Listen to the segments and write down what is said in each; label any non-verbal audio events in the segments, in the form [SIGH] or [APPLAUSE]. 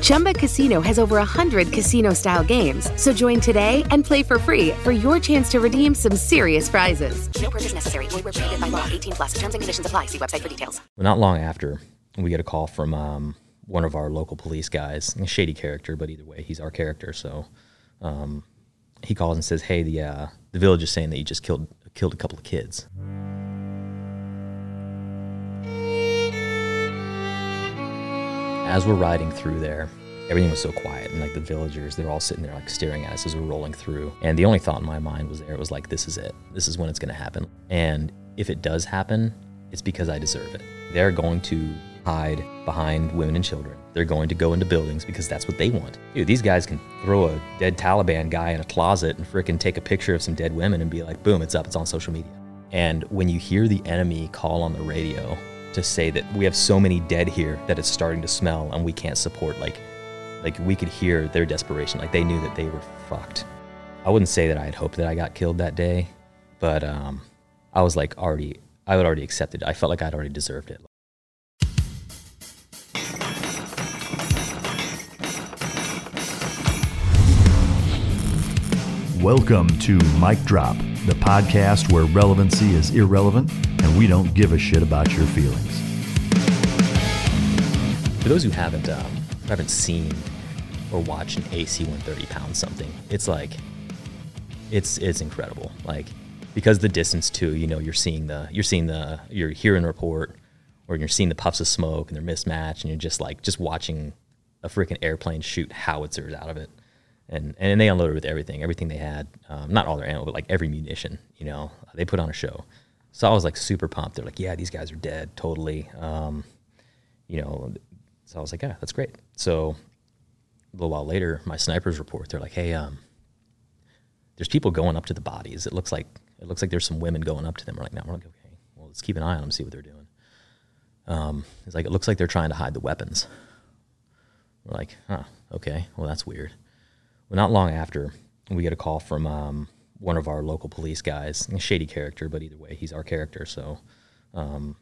Chumba Casino has over 100 casino style games. So join today and play for free for your chance to redeem some serious prizes. No purchase necessary. Void where prohibited by law. 18 plus. Terms and conditions apply. See website for details. Well, not long after, we get a call from um, one of our local police guys, a shady character, but either way, he's our character. So um, he calls and says, "Hey, the uh, the village is saying that you just killed killed a couple of kids." As we're riding through there, everything was so quiet, and like the villagers, they're all sitting there like staring at us as we're rolling through. And the only thought in my mind was there it was like, "This is it. This is when it's going to happen." And if it does happen, it's because I deserve it. They're going to hide behind women and children. They're going to go into buildings because that's what they want. Dude, these guys can throw a dead Taliban guy in a closet and frickin' take a picture of some dead women and be like, boom, it's up, it's on social media. And when you hear the enemy call on the radio to say that we have so many dead here that it's starting to smell and we can't support, like, like we could hear their desperation. Like they knew that they were fucked. I wouldn't say that I had hoped that I got killed that day, but um, I was like already, I would already accepted. I felt like I'd already deserved it. Welcome to Mike Drop, the podcast where relevancy is irrelevant and we don't give a shit about your feelings. For those who haven't um, haven't seen or watched an AC 130 pound something, it's like it's it's incredible. Like because the distance too, you know, you're seeing the you're seeing the you're hearing report or you're seeing the puffs of smoke and they're mismatched and you're just like just watching a freaking airplane shoot howitzers out of it. And and they unloaded with everything, everything they had, um, not all their ammo, but like every munition. You know, they put on a show. So I was like super pumped. They're like, yeah, these guys are dead, totally. Um, you know, so I was like, yeah, that's great. So a little while later, my snipers report. They're like, hey, um, there's people going up to the bodies. It looks like it looks like there's some women going up to them. We're like, no, we're like, okay, well, let's keep an eye on them, see what they're doing. Um, it's like it looks like they're trying to hide the weapons. We're like, huh, okay, well, that's weird. Well, not long after, we get a call from um, one of our local police guys, a shady character, but either way, he's our character. So um,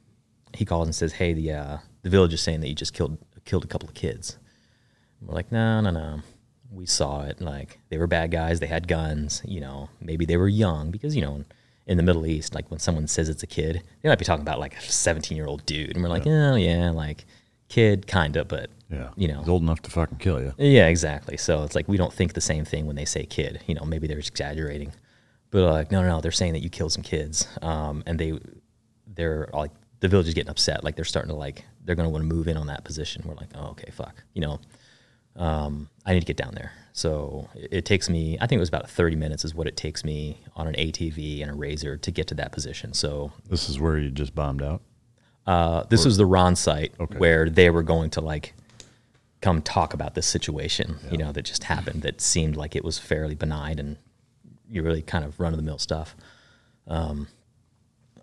he calls and says, "Hey, the uh, the village is saying that you just killed killed a couple of kids." And we're like, "No, no, no. We saw it. Like they were bad guys. They had guns. You know, maybe they were young because you know." In, in the Middle East, like when someone says it's a kid, they might be talking about like a 17 year old dude. And we're like, oh, yeah, like kid, kind of, but, Yeah. you know, He's old enough to fucking kill you. yeah, exactly. So it's like we don't think the same thing when they say kid. You know, maybe they're exaggerating, but like no, no, no. They're saying that you killed some kids, um, and they they're like the village is getting upset. Like they're starting to like they're going to want to move in on that position. We're like, oh, okay, fuck. You know, um, I need to get down there. So it, it takes me. I think it was about thirty minutes is what it takes me on an ATV and a RZR to get to that position. So This is where you just bombed out. Uh, this was the RON site Okay. where they were going to like come talk about this situation, you know, that just happened that seemed like it was fairly benign and you really kind of run of the mill stuff. Um,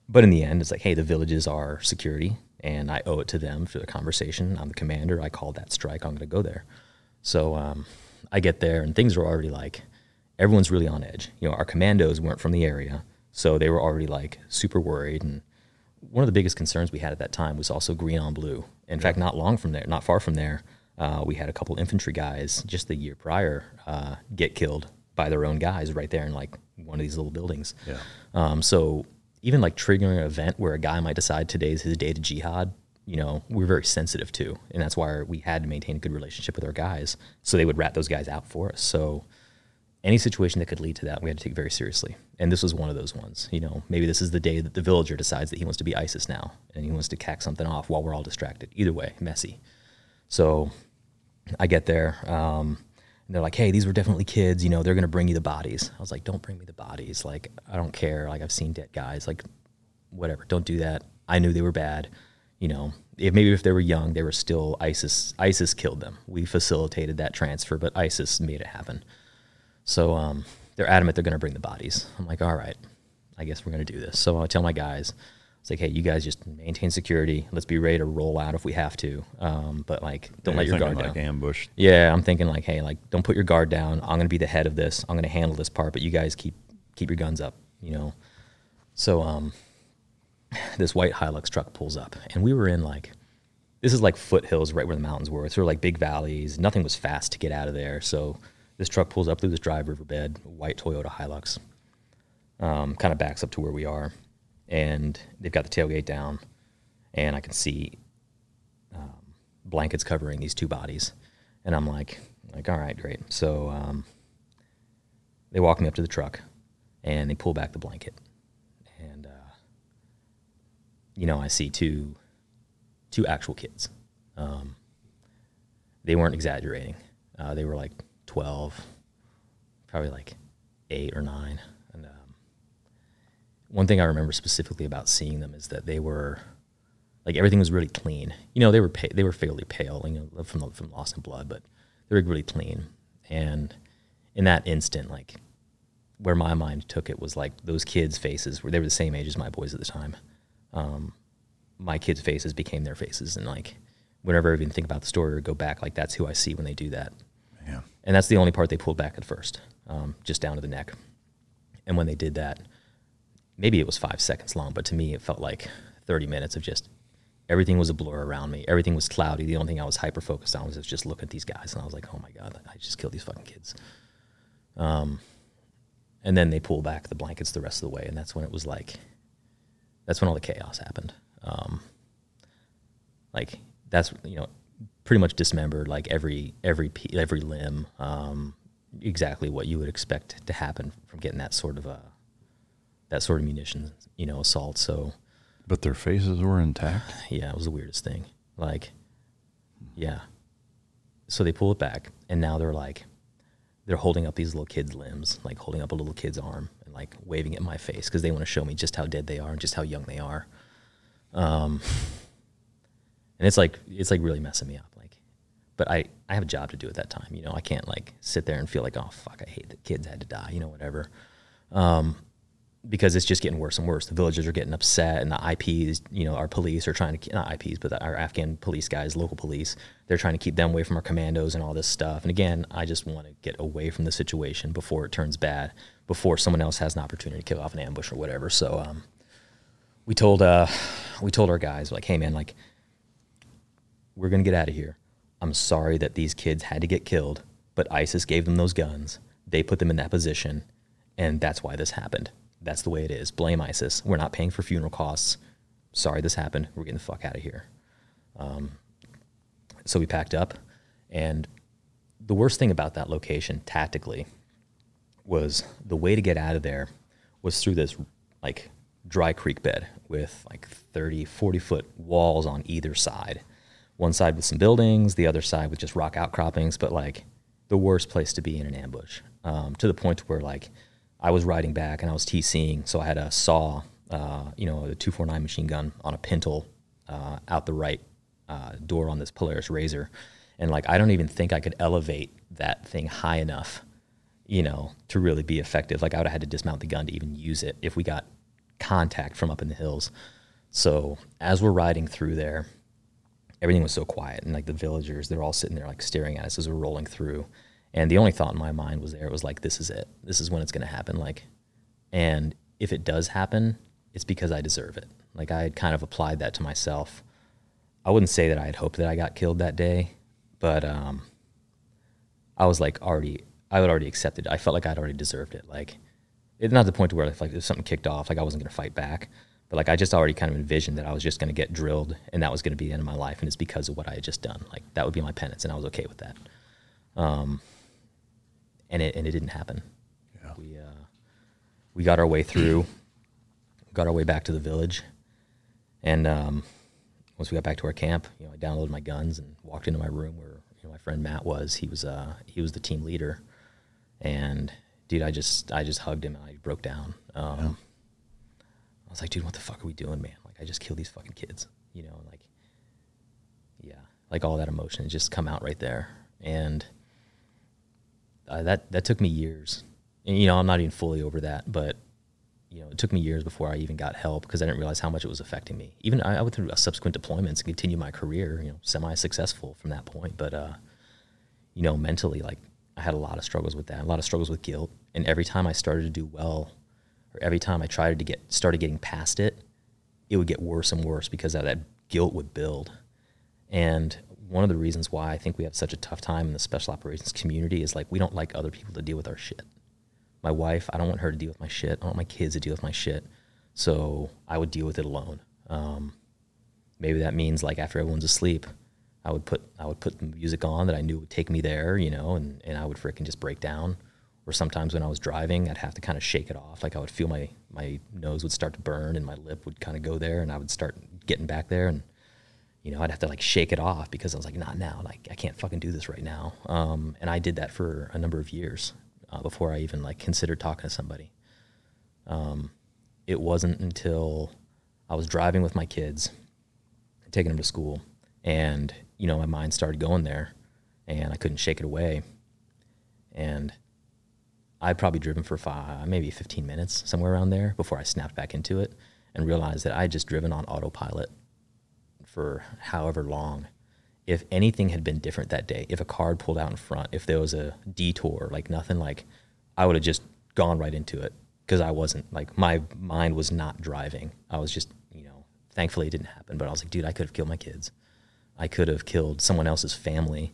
but in the end, it's like, hey, the villages are security and I owe it to them for the conversation. I'm the commander. I called that strike. I'm going to go there. So um, I get there and things are already like, everyone's really on edge. You know, our commandos weren't from the area. So they were already like super worried. And one of the biggest concerns we had at that time was also green on blue. In fact, not long from there, not far from there, uh, we had a couple infantry guys just the year prior uh, get killed by their own guys right there in like one of these little buildings. Yeah. Um, so even like triggering an event where a guy might decide today's his day to jihad, you know, we're very sensitive to, and that's why we had to maintain a good relationship with our guys, so they would rat those guys out for us. So any situation that could lead to that, we had to take very seriously. And this was one of those ones. You know, maybe this is the day that the villager decides that he wants to be ISIS now and he wants to cack something off while we're all distracted. Either way, messy. So I get there. Um, and they're like, hey, these were definitely kids. You know, they're going to bring you the bodies. I was like, don't bring me the bodies. Like, I don't care. Like, I've seen dead guys. Like, whatever. Don't do that. I knew they were bad. You know, if maybe if they were young, they were still ISIS. ISIS killed them. We facilitated that transfer, but ISIS made it happen. So um, they're adamant they're going to bring the bodies. I'm like, all right, I guess we're going to do this. So I tell my guys, it's like, hey, you guys just maintain security. Let's be ready to roll out if we have to. Um, but like, don't Yeah, let your guard thinking down. like ambush. Yeah, I'm thinking like, hey, like, don't put your guard down. I'm going to be the head of this. I'm going to handle this part, but you guys keep keep your guns up. You know. So um, [SIGHS] this white Hilux truck pulls up, and we were in like, this is like foothills right where the mountains were. So like big valleys. Nothing was fast to get out of there. So this truck pulls up through this dry riverbed, white Toyota Hilux, um, kind of backs up to where we are, and they've got the tailgate down, and I can see um, blankets covering these two bodies, and I'm like, like all right, great. So um, they walk me up to the truck, and they pull back the blanket, and uh, you know I see two two actual kids. Um, they weren't exaggerating. Uh, they were like 12, probably like eight or nine. And um, one thing I remember specifically about seeing them is that they were like everything was really clean. You know, they were pa- they were fairly pale, you know, from from loss in blood, but they were really clean. And in that instant, like where my mind took it was like those kids' faces were they were the same age as my boys at the time. Um, my kids' faces became their faces, and like whenever I even think about the story or go back, like that's who I see when they do that. Yeah. And that's the only part they pulled back at first, um, just down to the neck. And when they did that, maybe it was five seconds long, but to me it felt like 30 minutes of just everything was a blur around me. Everything was cloudy. The only thing I was hyper focused on was just look at these guys, and I was like, oh my god, I just killed these fucking kids. Um, and then they pull back the blankets the rest of the way, and that's when it was like, that's when all the chaos happened. Um, like that's you know pretty much dismembered like every every every limb um, exactly what you would expect to happen from getting that sort of a that sort of munitions you know assault. So But their faces were intact. [SIGHS] yeah it was the weirdest thing. Like yeah. So they pull it back and now they're like they're holding up these little kids limbs like holding up a little kid's arm and like waving it in my face because they want to show me just how dead they are and just how young they are. Um, [SIGHS] and it's like it's like really messing me up but i i have a job to do at that time you know i can't like sit there and feel like oh fuck i hate that kids had to die you know whatever. Um, because it's just getting worse and worse. The villagers are getting upset and the ips you know our police are trying to not ips but our afghan police guys local police they're trying to keep them away from our commandos and all this stuff. And again i just want to get away from the situation before it turns bad before someone else has an opportunity to kill off an ambush or whatever. So um, we told uh, we told our guys like, hey man, like we're gonna get out of here. I'm sorry that these kids had to get killed, but ISIS gave them those guns. They put them in that position, and that's why this happened. That's the way it is. Blame ISIS. We're not paying for funeral costs. Sorry this happened. We're getting the fuck out of here. Um, so we packed up, and the worst thing about that location tactically was the way to get out of there was through this like dry creek bed with like 30 40 foot walls on either side one side with some buildings the other side with just rock outcroppings but like the worst place to be in an ambush um, to the point where like i was riding back and i was tcing so i had a saw uh, you know a 249 machine gun on a pintle uh, out the right uh, door on this polaris RZR and like i don't even think i could elevate that thing high enough you know, to really be effective. Like I would have had to dismount the gun to even use it if we got contact from up in the hills. So as we're riding through there, everything was so quiet and like the villagers, they're all sitting there like staring at us as we're rolling through. And the only thought in my mind was there, it was like, this is it. This is when it's going to happen. Like, and if it does happen, it's because I deserve it. Like I had kind of applied that to myself. I wouldn't say that I had hoped that I got killed that day, but um, I was like already, I would already accepted. I felt like I'd already deserved it. Like, it's not the point to where like if something kicked off, like I wasn't going to fight back, but like I just already kind of envisioned that I was just going to get drilled, and that was going to be the end of my life, and it's because of what I had just done. Like that would be my penance, and I was okay with that. Um, and it and it didn't happen. We uh, we got our way through, got our way back to the village, and um, once we got back to our camp, you know, I downloaded my guns and walked into my room where you know my friend Matt was. He was uh he was the team leader, and dude, I just I just hugged him and I broke down. Um, I was like, dude, what the fuck are we doing, man? Like, I just killed these fucking kids, you know, like, yeah, like all that emotion just come out right there, and uh, that that took me years. And, you know, I'm not even fully over that, but you know, it took me years before I even got help because I didn't realize how much it was affecting me. Even I, I went through subsequent deployments and continued my career, you know, semi-successful from that point. But uh, you know, mentally, like I had a lot of struggles with that, a lot of struggles with guilt. And every time I started to do well, or every time I tried to get started getting past it, it would get worse and worse because of that guilt would build. And one of the reasons why I think we have such a tough time in the special operations community is like we don't like other people to deal with our shit. My wife, I don't want her to deal with my shit. I want my kids to deal with my shit. So I would deal with it alone. Um, maybe that means like after everyone's asleep, I would put I would put music on that I knew would take me there, you know, and, and I would freaking just break down. Or sometimes when I was driving, I'd have to kind of shake it off. Like I would feel my my nose would start to burn and my lip would kind of go there, and I would start getting back there, and you know I'd have to like shake it off because I was like, not now, like I can't fucking do this right now. Um, and I did that for a number of years uh, before I even like considered talking to somebody. Um, it wasn't until I was driving with my kids, taking them to school, and you know my mind started going there, and I couldn't shake it away. And I'd probably driven for five, maybe 15 minutes, somewhere around there, before I snapped back into it and realized that I had just driven on autopilot for however long. If anything had been different that day, if a car had pulled out in front, if there was a detour, like nothing, like I would have just gone right into it because I wasn't like my mind was not driving. I was just, you know, thankfully it didn't happen, but I was like, dude, I could have killed my kids. I could have killed someone else's family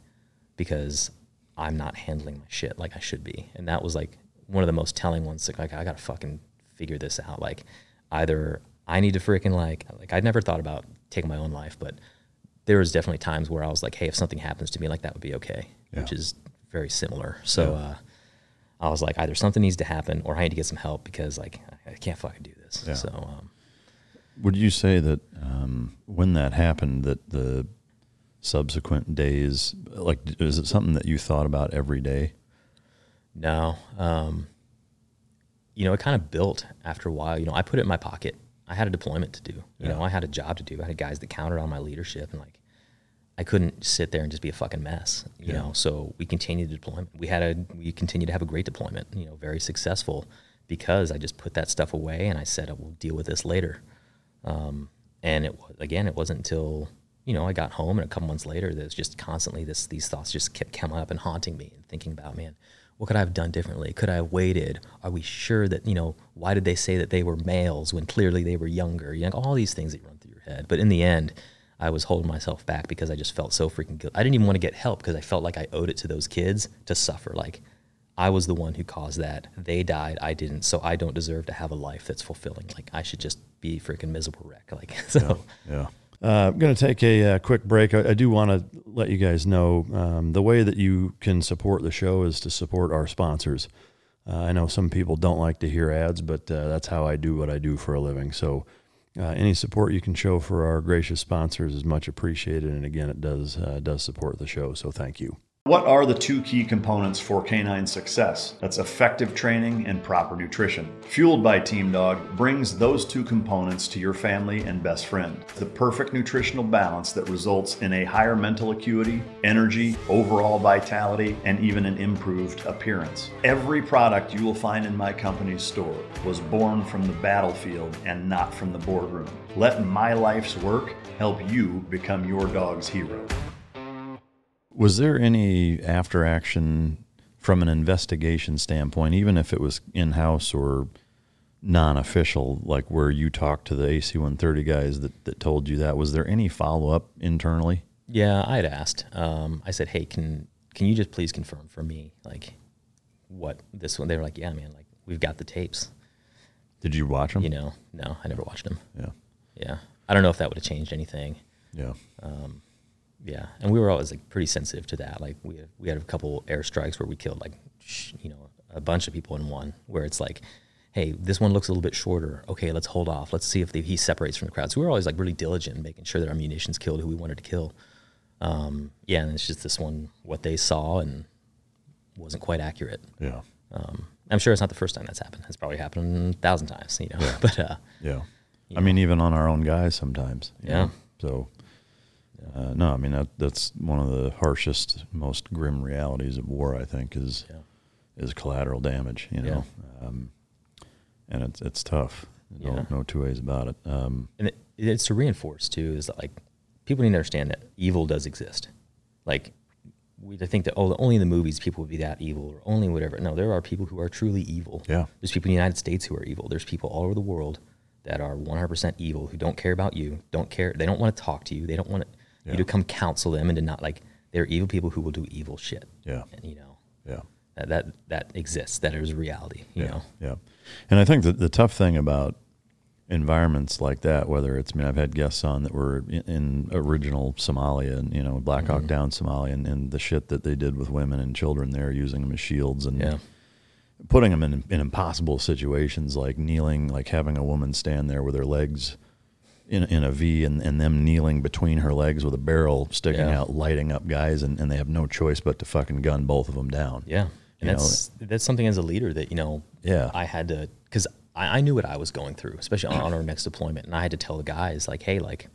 because I'm not handling my shit like I should be. And that was like one of the most telling ones. Like, I gotta fucking figure this out. Like, either I need to freaking like, like I'd never thought about taking my own life, but there was definitely times where I was like, hey, if something happens to me, like that would be okay, Yeah. which is very similar. So uh, I was like, either something needs to happen or I need to get some help because like I I can't fucking do this. Yeah. So um, Would you say that um, when that happened, that the subsequent days, like, is it something that you thought about every day? No. Um, you know, it kind of built after a while. You know, I put it in my pocket. I had a deployment to do. You know, I had a job to do. I had guys that counted on my leadership and like I couldn't sit there and just be a fucking mess. You Yeah. know, so we continued the deployment. We had a we continued to have a great deployment, you know, very successful because I just put that stuff away and I said I will deal with this later. Um, and it was again, it wasn't until you know I got home and a couple months later it's just constantly this these thoughts just kept coming up and haunting me and thinking about man, what could I have done differently? Could I have waited? Are we sure that you know why did they say that they were males when clearly they were younger? You know, all these things that run through your head. But in the end, I was holding myself back because I just felt so freaking guilty. I didn't even want to get help because I felt like I owed it to those kids to suffer. Like I was the one who caused that. They died, I didn't. So I don't deserve to have a life that's fulfilling. Like I should just be freaking miserable wreck. Like [LAUGHS] so. Yeah. Uh, I'm going to take a uh, quick break. I, I do want to let you guys know um, the way that you can support the show is to support our sponsors. Uh, I know some people don't like to hear ads, but uh, that's how I do what I do for a living. So, uh, any support you can show for our gracious sponsors is much appreciated. And again, it does does support the show. So, thank you. What are the two key components for canine success? That's effective training and proper nutrition. Fueled by Team Dog brings those two components to your family and best friend. The perfect nutritional balance that results in a higher mental acuity, energy, overall vitality, and even an improved appearance. Every product you will find in my company's store was born from the battlefield and not from the boardroom. Let my life's work help you become your dog's hero. Was there any after action from an investigation standpoint, even if it was in house or non official, like where you talked to the AC 130 guys that, that told you that? Was there any follow up internally? Yeah, I had asked. Um, I said, "Hey, can can you just please confirm for me, like, what this one?" They were like, "Yeah, man. Like, we've got the tapes." Did you watch them? You know, no, I never watched them. Yeah. Yeah, I don't know if that would have changed anything. Yeah. Yeah, and we were always like pretty sensitive to that. Like we we had a couple airstrikes where we killed like you know a bunch of people in one. Where it's like, hey, this one looks a little bit shorter. Okay, let's hold off. Let's see if they, he separates from the crowd. So we were always like really diligent in making sure that our munitions killed who we wanted to kill. Um, yeah, and it's just this one what they saw and wasn't quite accurate. Yeah. Um, I'm sure it's not the first time that's happened. It's probably happened a thousand times, you know. [LAUGHS] but uh, Yeah. I mean, even on our own guys sometimes. Yeah. know? So, uh, no, I mean, that, that's one of the harshest, most grim realities of war, I think, is is collateral damage, you know? Um, and it's, it's tough. No, Yeah. no two ways about it. Um, and it, it's to reinforce too is that like people need to understand that evil does exist. Like we think that oh only in the movies people would be that evil or only whatever. No, there are people who are truly evil. Yeah. There's people in the United States who are evil. There's people all over the world that are 100% evil who don't care about you, don't care. They don't want to talk to you. They don't want Yeah. you to come counsel them and to not like they're evil people who will do evil shit. Yeah. And, you know. Yeah. That that that exists. That is reality. You yeah, know. Yeah. And I think that the tough thing about environments like that, whether it's, I mean, I've had guests on that were in, in original Somalia and, you know, Black Hawk Mhm. Down Somalia and, and the shit that they did with women and children there, using them as shields and Yeah. putting them in, in impossible situations like kneeling, like having a woman stand there with her legs in, in a V and, and them kneeling between her legs with a barrel sticking Yeah. out, lighting up guys, and, and they have no choice but to fucking gun both of them down. Yeah, You and know? that's that's something as a leader that you know. Yeah. I had to because I, I knew what I was going through, especially on, on our next deployment, and I had to tell the guys like, hey, like,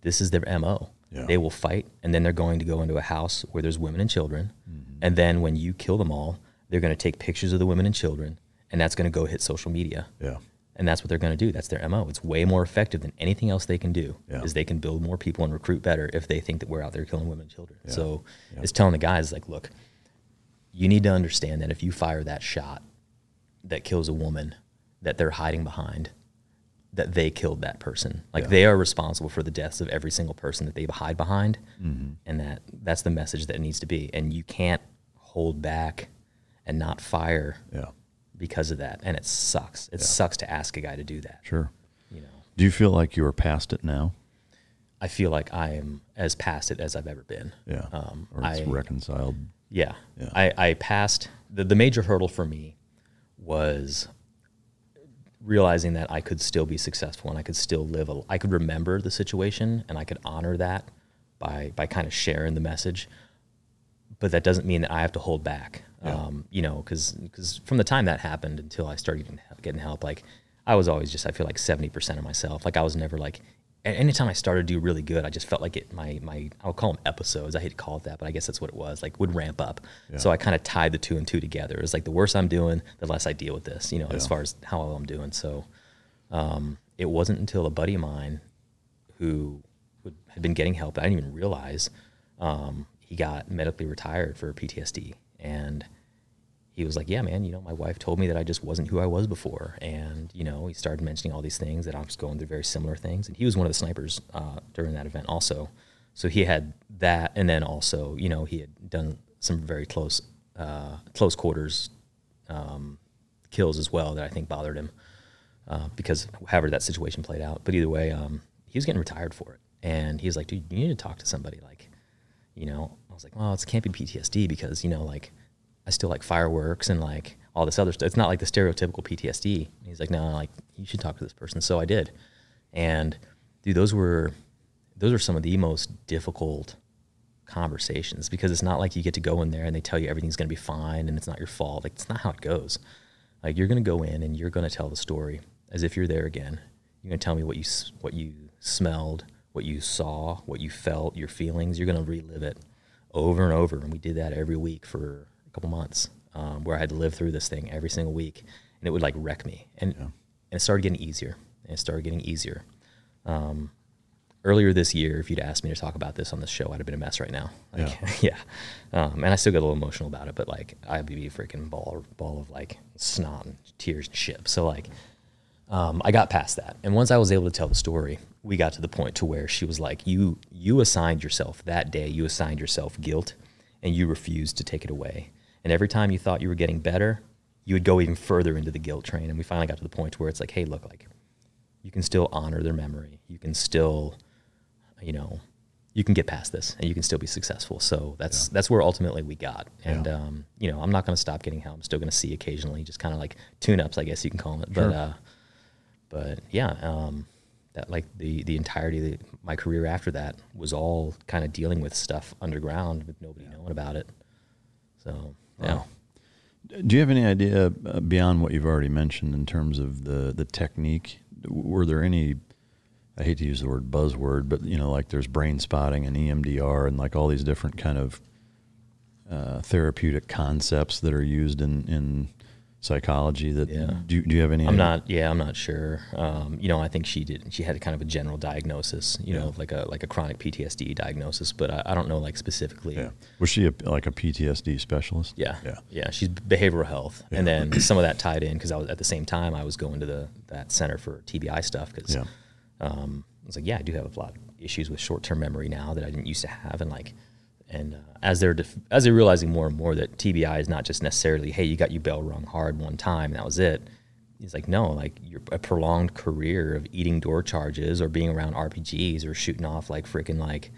this is their mo. Yeah. They will fight, and then they're going to go into a house where there's women and children, Mm-hmm. and then when you kill them all, they're going to take pictures of the women and children, and that's going to go hit social media. Yeah. And that's what they're going to do. That's their MO. It's way more effective than anything else they can do. Yeah. Is they can build more people and recruit better if they think that we're out there killing women and children. Yeah. So Yeah. it's telling the guys like, look, you need to understand that if you fire that shot that kills a woman that they're hiding behind, that they killed that person. Like they are responsible for the deaths of every single person that they hide behind, Mhm. and that that's the message that needs to be. And you can't hold back and not fire Yeah. Because of that. And it sucks. It sucks to ask a guy to do that. Sure. You know, Do you feel like you are past it now? I feel like I am as past it as I've ever been. Yeah. Um, or it's I, reconciled. Yeah. Yeah. I, I passed the, the major hurdle for me was realizing that I could still be successful and I could still live a I could remember the situation and I could honor that by by kind of sharing the message. But that doesn't mean that I have to hold back. Yeah. Um, you know, because because from the time that happened until I started getting, getting help, like I was always just I feel like seventy percent of myself. Like I was never like anytime I started to do really good, I just felt like it my my I'll call them episodes. I hate to call it that, but I guess that's what it was. Like would ramp up. Yeah. So I kind of tied the two and two together. It was like the worse I'm doing, the less I deal with this. You know, as far as how well I'm doing. So um, it wasn't until a buddy of mine who would, had been getting help. I didn't even realize um, he got medically retired for PTSD, and he was like, "Yeah, man, you know, my wife told me that I just wasn't who I was before." And you know, he started mentioning all these things that I was going through very similar things. And he was one of the snipers uh, during that event, also. So he had that, and then also, you know, he had done some very close, uh, close quarters um, kills as well that I think bothered him uh, because however that situation played out. But either way, um, he was getting retired for it, and he was like, "Dude, you need to talk to somebody." Like, you know, I was like, "Well, it can't be PTSD because you know, like, I still like fireworks and like all this other stuff. It's not like the stereotypical PTSD." And he's like, "No, like you should talk to this person." So I did, and dude, those were those are some of the most difficult conversations because it's not like you get to go in there and they tell you everything's going to be fine and it's not your fault. Like it's not how it goes. Like you're going to go in and you're going to tell the story as if you're there again. You're going to tell me what you what you smelled, what you saw, what you felt, your feelings. You're going to relive it over and over. And we did that every week for a couple months, um, where I had to live through this thing every single week, and it would like wreck me. And and it started getting easier. And it started getting easier. Um, earlier this year, if you'd asked me to talk about this on this show, I'd have been a mess right now. Like, [LAUGHS] yeah. Um, and I still get a little emotional about it, but like I'd be a freaking ball, ball of like snot and tears and shit. So like, um, I got past that. And once I was able to tell the story, we got to the point to where she was like, you, you assigned yourself that day, you assigned yourself guilt and you refused to take it away. And every time you thought you were getting better, you would go even further into the guilt train. And we finally got to the point where it's like, hey, look, like you can still honor their memory. You can still, you know, you can get past this and you can still be successful. So that's that's where ultimately we got. And Yeah. um, you know, I'm not going to stop getting help. I'm still going to see occasionally, just kind of like tune ups, I guess you can call it. But uh, but yeah, um, that like the the entirety of the, my career after that was all kind of dealing with stuff underground with nobody knowing about it. So yeah. Wow. Do you have any idea uh, beyond what you've already mentioned in terms of the the technique? Were there any? I hate to use the word buzzword, but you know, like there's brain spotting and EMDR and like all these different kind of uh, therapeutic concepts that are used in in psychology. That Yeah. do, you- do you have any? I'm idea? not. Yeah, I'm not sure. Um, you know, I think she did. She had kind of a general diagnosis. You know, like a like a chronic PTSD diagnosis, but I, I don't know like specifically. Yeah. Was she a, like a PTSD specialist? Yeah, Yeah. yeah. She's behavioral health, and then some of that tied in because I was at the same time I was going to the that center for TBI stuff because Yeah. um, I was like, yeah, I do have a lot of issues with short term memory now that I didn't used to have, and like, and uh, as they're def- as they're realizing more and more that TBI is not just necessarily, hey, you got your bell rung hard one time and that was it. He's like, no, like you're a prolonged career of eating door charges or being around RPGs or shooting off like freaking like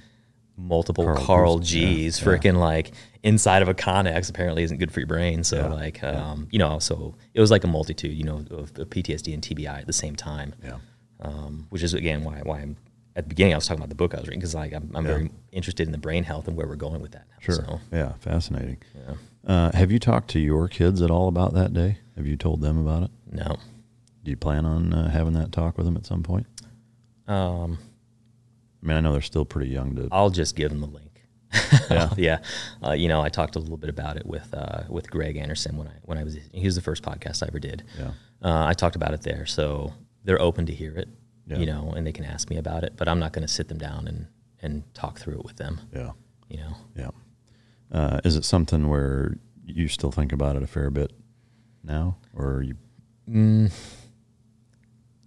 multiple Carl Carl, G's, yeah, G's, yeah. freaking like inside of a Connex apparently isn't good for your brain. So Yeah, like, um, you know, so it was like a multitude, you know, of, of PTSD and TBI at the same time. Yeah. Um, which is again why why I'm at the beginning I was talking about the book I was reading because like I'm, I'm Yeah. very interested in the brain health and where we're going with that. Now, Sure. So, Yeah. Fascinating. yeah. Uh, have you talked to your kids at all about that day? Have you told them about it? No. Do you plan on uh, having that talk with them at some point? Um, I mean, I know they're still pretty young to. I'll just give them the link. Yeah. [LAUGHS] yeah. Uh, you know, I talked a little bit about it with uh, with Greg Anderson when I when I was he was the first podcast I ever did. Yeah. Uh, I talked about it there, so they're open to hear it. Yeah. You know, and they can ask me about it, but I'm not going to sit them down and and talk through it with them. Yeah. You know. Yeah. Uh, is it something where you still think about it a fair bit now, or you? Mm,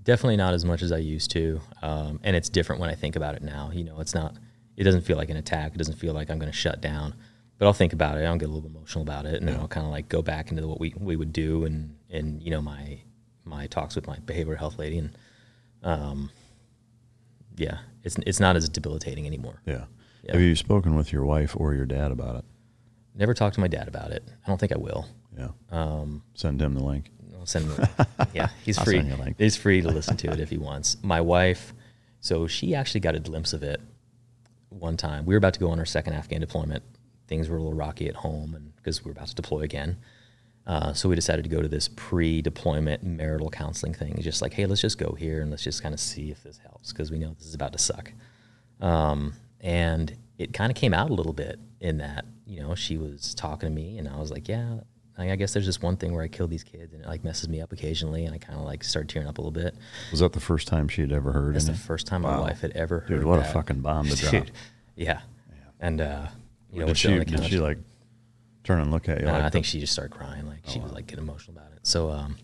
definitely not as much as I used to, um, and it's different when I think about it now. You know, it's not. It doesn't feel like an attack. It doesn't feel like I'm going to shut down. But I'll think about it. I'll get a little emotional about it, and then I'll kind of like go back into what we, we would do, and and you know my my talks with my behavioral health lady, and um, yeah, it's it's not as debilitating anymore. Yeah. Yeah. Have you spoken with your wife or your dad about it? Never talked to my dad about it. I don't think I will. Yeah. Um, Send him the link. I'll send him. [LAUGHS] yeah, he's free. He's free to listen to it if he wants. My wife, so she actually got a glimpse of it one time. We were about to go on our second Afghan deployment. Things were a little rocky at home, and because we were about to deploy again, uh, so we decided to go to this pre-deployment marital counseling thing. Just like, hey, let's just go here and let's just kind of see if this helps because we know this is about to suck. Um, and it kind of came out a little bit in that, you know, she was talking to me, and I was like, yeah, I guess there's this one thing where I kill these kids, and it like messes me up occasionally, and I kind of like start tearing up a little bit. Was that the first time she had ever heard? That's the first time my wife had ever heard. Dude, what a fucking bomb to [LAUGHS] drop. Dude, yeah. And uh, you know, did she, did she like turn and look at you? Nah, like I the- think she just started crying. Like she was like getting emotional about it. So, um,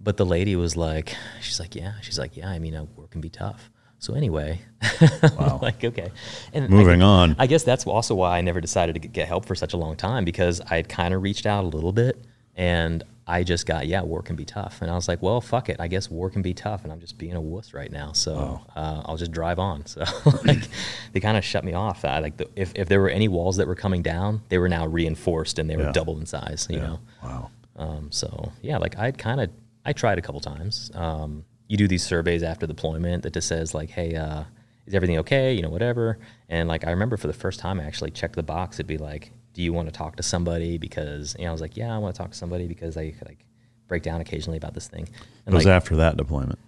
but the lady was like, she's like, yeah, she's like, yeah. I mean, uh, work can be tough. So anyway, [LAUGHS] Wow. like okay. And Moving gu- on. I guess that's also why I never decided to get- get help for such a long time because I had kind of reached out a little bit and I just got, yeah, war can be tough. And I was like, well, fuck it. I guess war can be tough and I'm just being a wuss right now. So uh, I'll just drive on. So [LAUGHS] like they kind of shut me off. I, like the, if, if there were any walls that were coming down, they were now reinforced and they were Yeah. double in size, you Yeah. know? Wow. Um, so yeah, like I kind of I tried a couple times. Um, you do these surveys after deployment that just says like, hey, uh, is everything okay? You know, whatever. And like I remember for the first time I actually checked the box. It'd be like, do you want to talk to somebody? Because you know I was like, yeah, I want to talk to somebody because I could like break down occasionally about this thing. And It was like, after that deployment.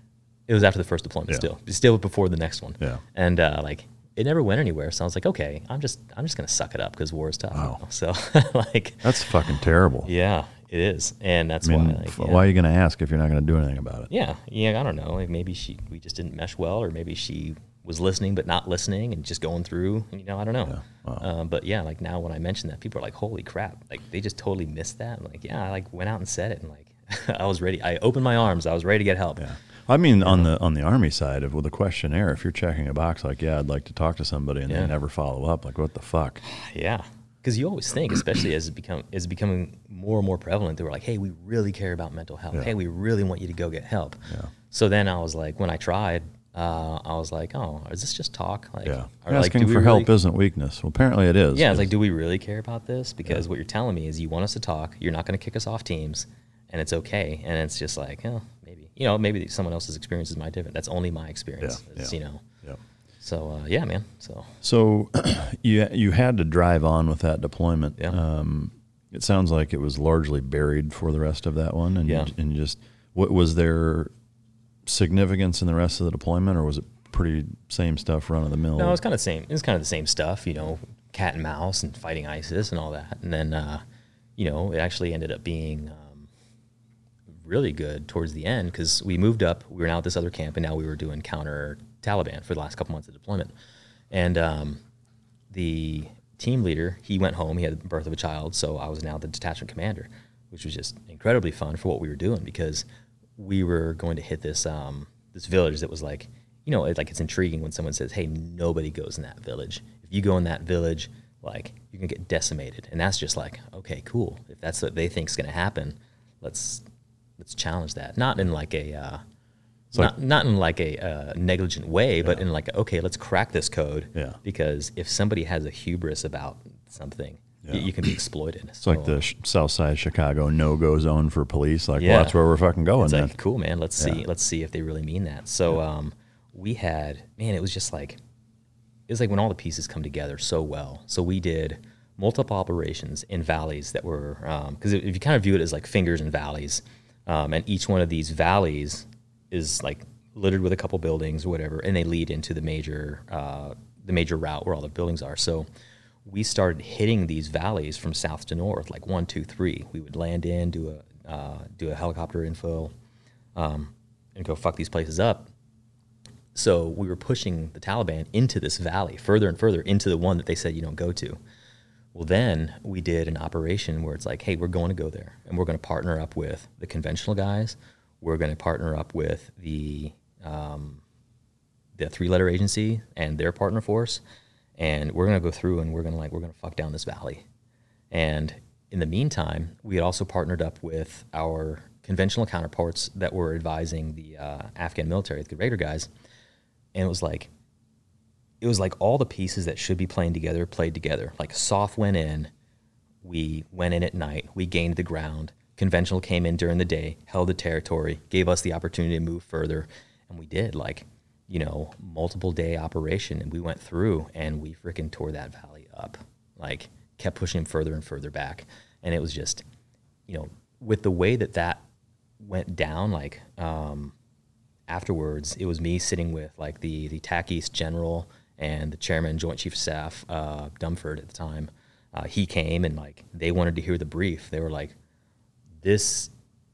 it was after the first deployment Yeah. still, still before the next one. Yeah. And uh, like it never went anywhere. So I was like, okay, I'm just I'm just gonna suck it up because war is tough. Wow. now. [LAUGHS] So [LAUGHS] like, That's fucking terrible. yeah, it is, and that's I mean, why. Like, yeah. why are you going to ask if you're not going to do anything about it? Yeah, yeah, I don't know. Like maybe she we just didn't mesh well, or maybe she was listening but not listening and just going through. You know, I don't know. Yeah, wow. Um, but yeah, like now when I mention that, people are like, "Holy crap!" Like they just totally missed that. I'm like, yeah, I like went out and said it, and like [LAUGHS] I was ready. I opened my arms. I was ready to get help. Yeah. I mean, on the on the army side of with a questionnaire, if you're checking a box like, "Yeah, I'd like to talk to somebody," and Yeah. they never follow up, like, what the fuck? [SIGHS] Yeah. Because you always think, especially as it become is becoming more and more prevalent, they were like, "Hey, we really care about mental health. Yeah. Hey, we really want you to go get help." Yeah. So then I was like, when I tried, uh, I was like, oh, is this just talk? Like, Yeah. or, like, Asking do we for really- help isn't weakness. Well, apparently it is. Yeah, it's like, do we really care about this? Because what you're telling me is you want us to talk. You're not going to kick us off teams, and it's okay. And it's just like, oh, maybe you know, maybe someone else's experience is my different. That's only my experience. Yeah, It's, yeah. You know. Yep. So uh, yeah, man. So So [CLEARS THROAT] you you had to drive on with that deployment. Yeah. Um, it sounds like it was largely buried for the rest of that one, and Yeah. and just what was there significance in the rest of the deployment, or was it pretty same stuff, run of the mill? no, it was kind of the same. It's kind of the same stuff. You know, cat and mouse and fighting ISIS and all that. And then, uh, you know, it actually ended up being. Um, really good towards the end because we moved up. We were now at this other camp, and now we were doing counter Taliban for the last couple months of deployment. And um, the team leader, he went home. He had the birth of a child, so I was now the detachment commander, which was just incredibly fun for what we were doing because we were going to hit this um, this village that was like, you know, it, like it's intriguing when someone says, "Hey, nobody goes in that village. If you go in that village, like you're gonna get decimated." And that's just like, okay, cool. If that's what they think is gonna happen, let's let's challenge that. Not in like a uh, not, not in like a uh, negligent way, but in like, okay, let's crack this code. Yeah. Because if somebody has a hubris about something, y- you, can be exploited. It's like the sh- South Side Chicago no go zone for police. Like, Yeah. well, that's where we're fucking going. It's then. like cool, man. Let's see. Let's see if they really mean that. So um, we had man. It was just like it was like when all the pieces come together so well. So we did multiple operations in valleys that were because if you kind of view it as like fingers and valleys, um, and each one of these valleys is like littered with a couple buildings or whatever, and they lead into the major uh, the major route where all the buildings are. So we started hitting these valleys from south to north, like one, two, three. We would land in, do a uh, do a helicopter infil, um, and go fuck these places up. So we were pushing the Taliban into this valley, further and further into the one that they said you don't go to. Well, then we did an operation where it's like, hey, we're going to go there, and we're going to partner up with the conventional guys. We're going to partner up with the um, the three letter agency and their partner force, and we're going to go through and we're going to like we're going to fuck down this valley. And in the meantime, we had also partnered up with our conventional counterparts that were advising the uh, Afghan military, the Raider guys, and it was like it was like all the pieces that should be playing together played together. Like SOF went in, we went in at night, we gained the ground. Conventional came in during the day, held the territory, gave us the opportunity to move further, and we did like, you know, multiple day operation, and we went through and we freaking tore that valley up, like kept pushing him further and further back, and it was just, you know, with the way that that went down, like um, afterwards, it was me sitting with like the the TAC East general and the chairman, Joint Chief of Staff, uh, Dunford at the time. Uh, he came and like they wanted to hear the brief. They were like, "This,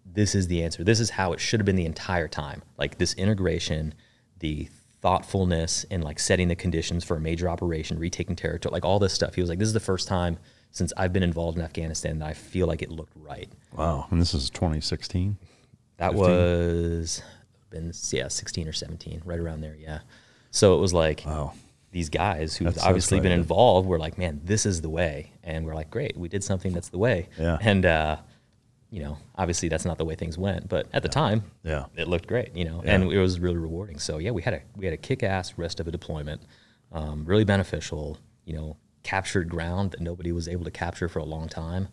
this is the answer. This is how it should have been the entire time. Like this integration, the thoughtfulness, and like setting the conditions for a major operation, retaking territory, like all this stuff. He was like, "This is the first time." Since I've been involved in Afghanistan, that I feel like it looked right. wow. And this is 2016. That 15? was been yeah, sixteen or seventeen, right around there. Yeah. So it was like Wow. these guys who've That's obviously been involved were like, man, this is the way, and we're like, great, we did something that's the way. Yeah. And uh, you know, obviously that's not the way things went, but at the time, Yeah. it looked great. You know, Yeah. and it was really rewarding. So yeah, we had a we had a kick ass rest of a deployment, um, really beneficial. You know, captured ground that nobody was able to capture for a long time.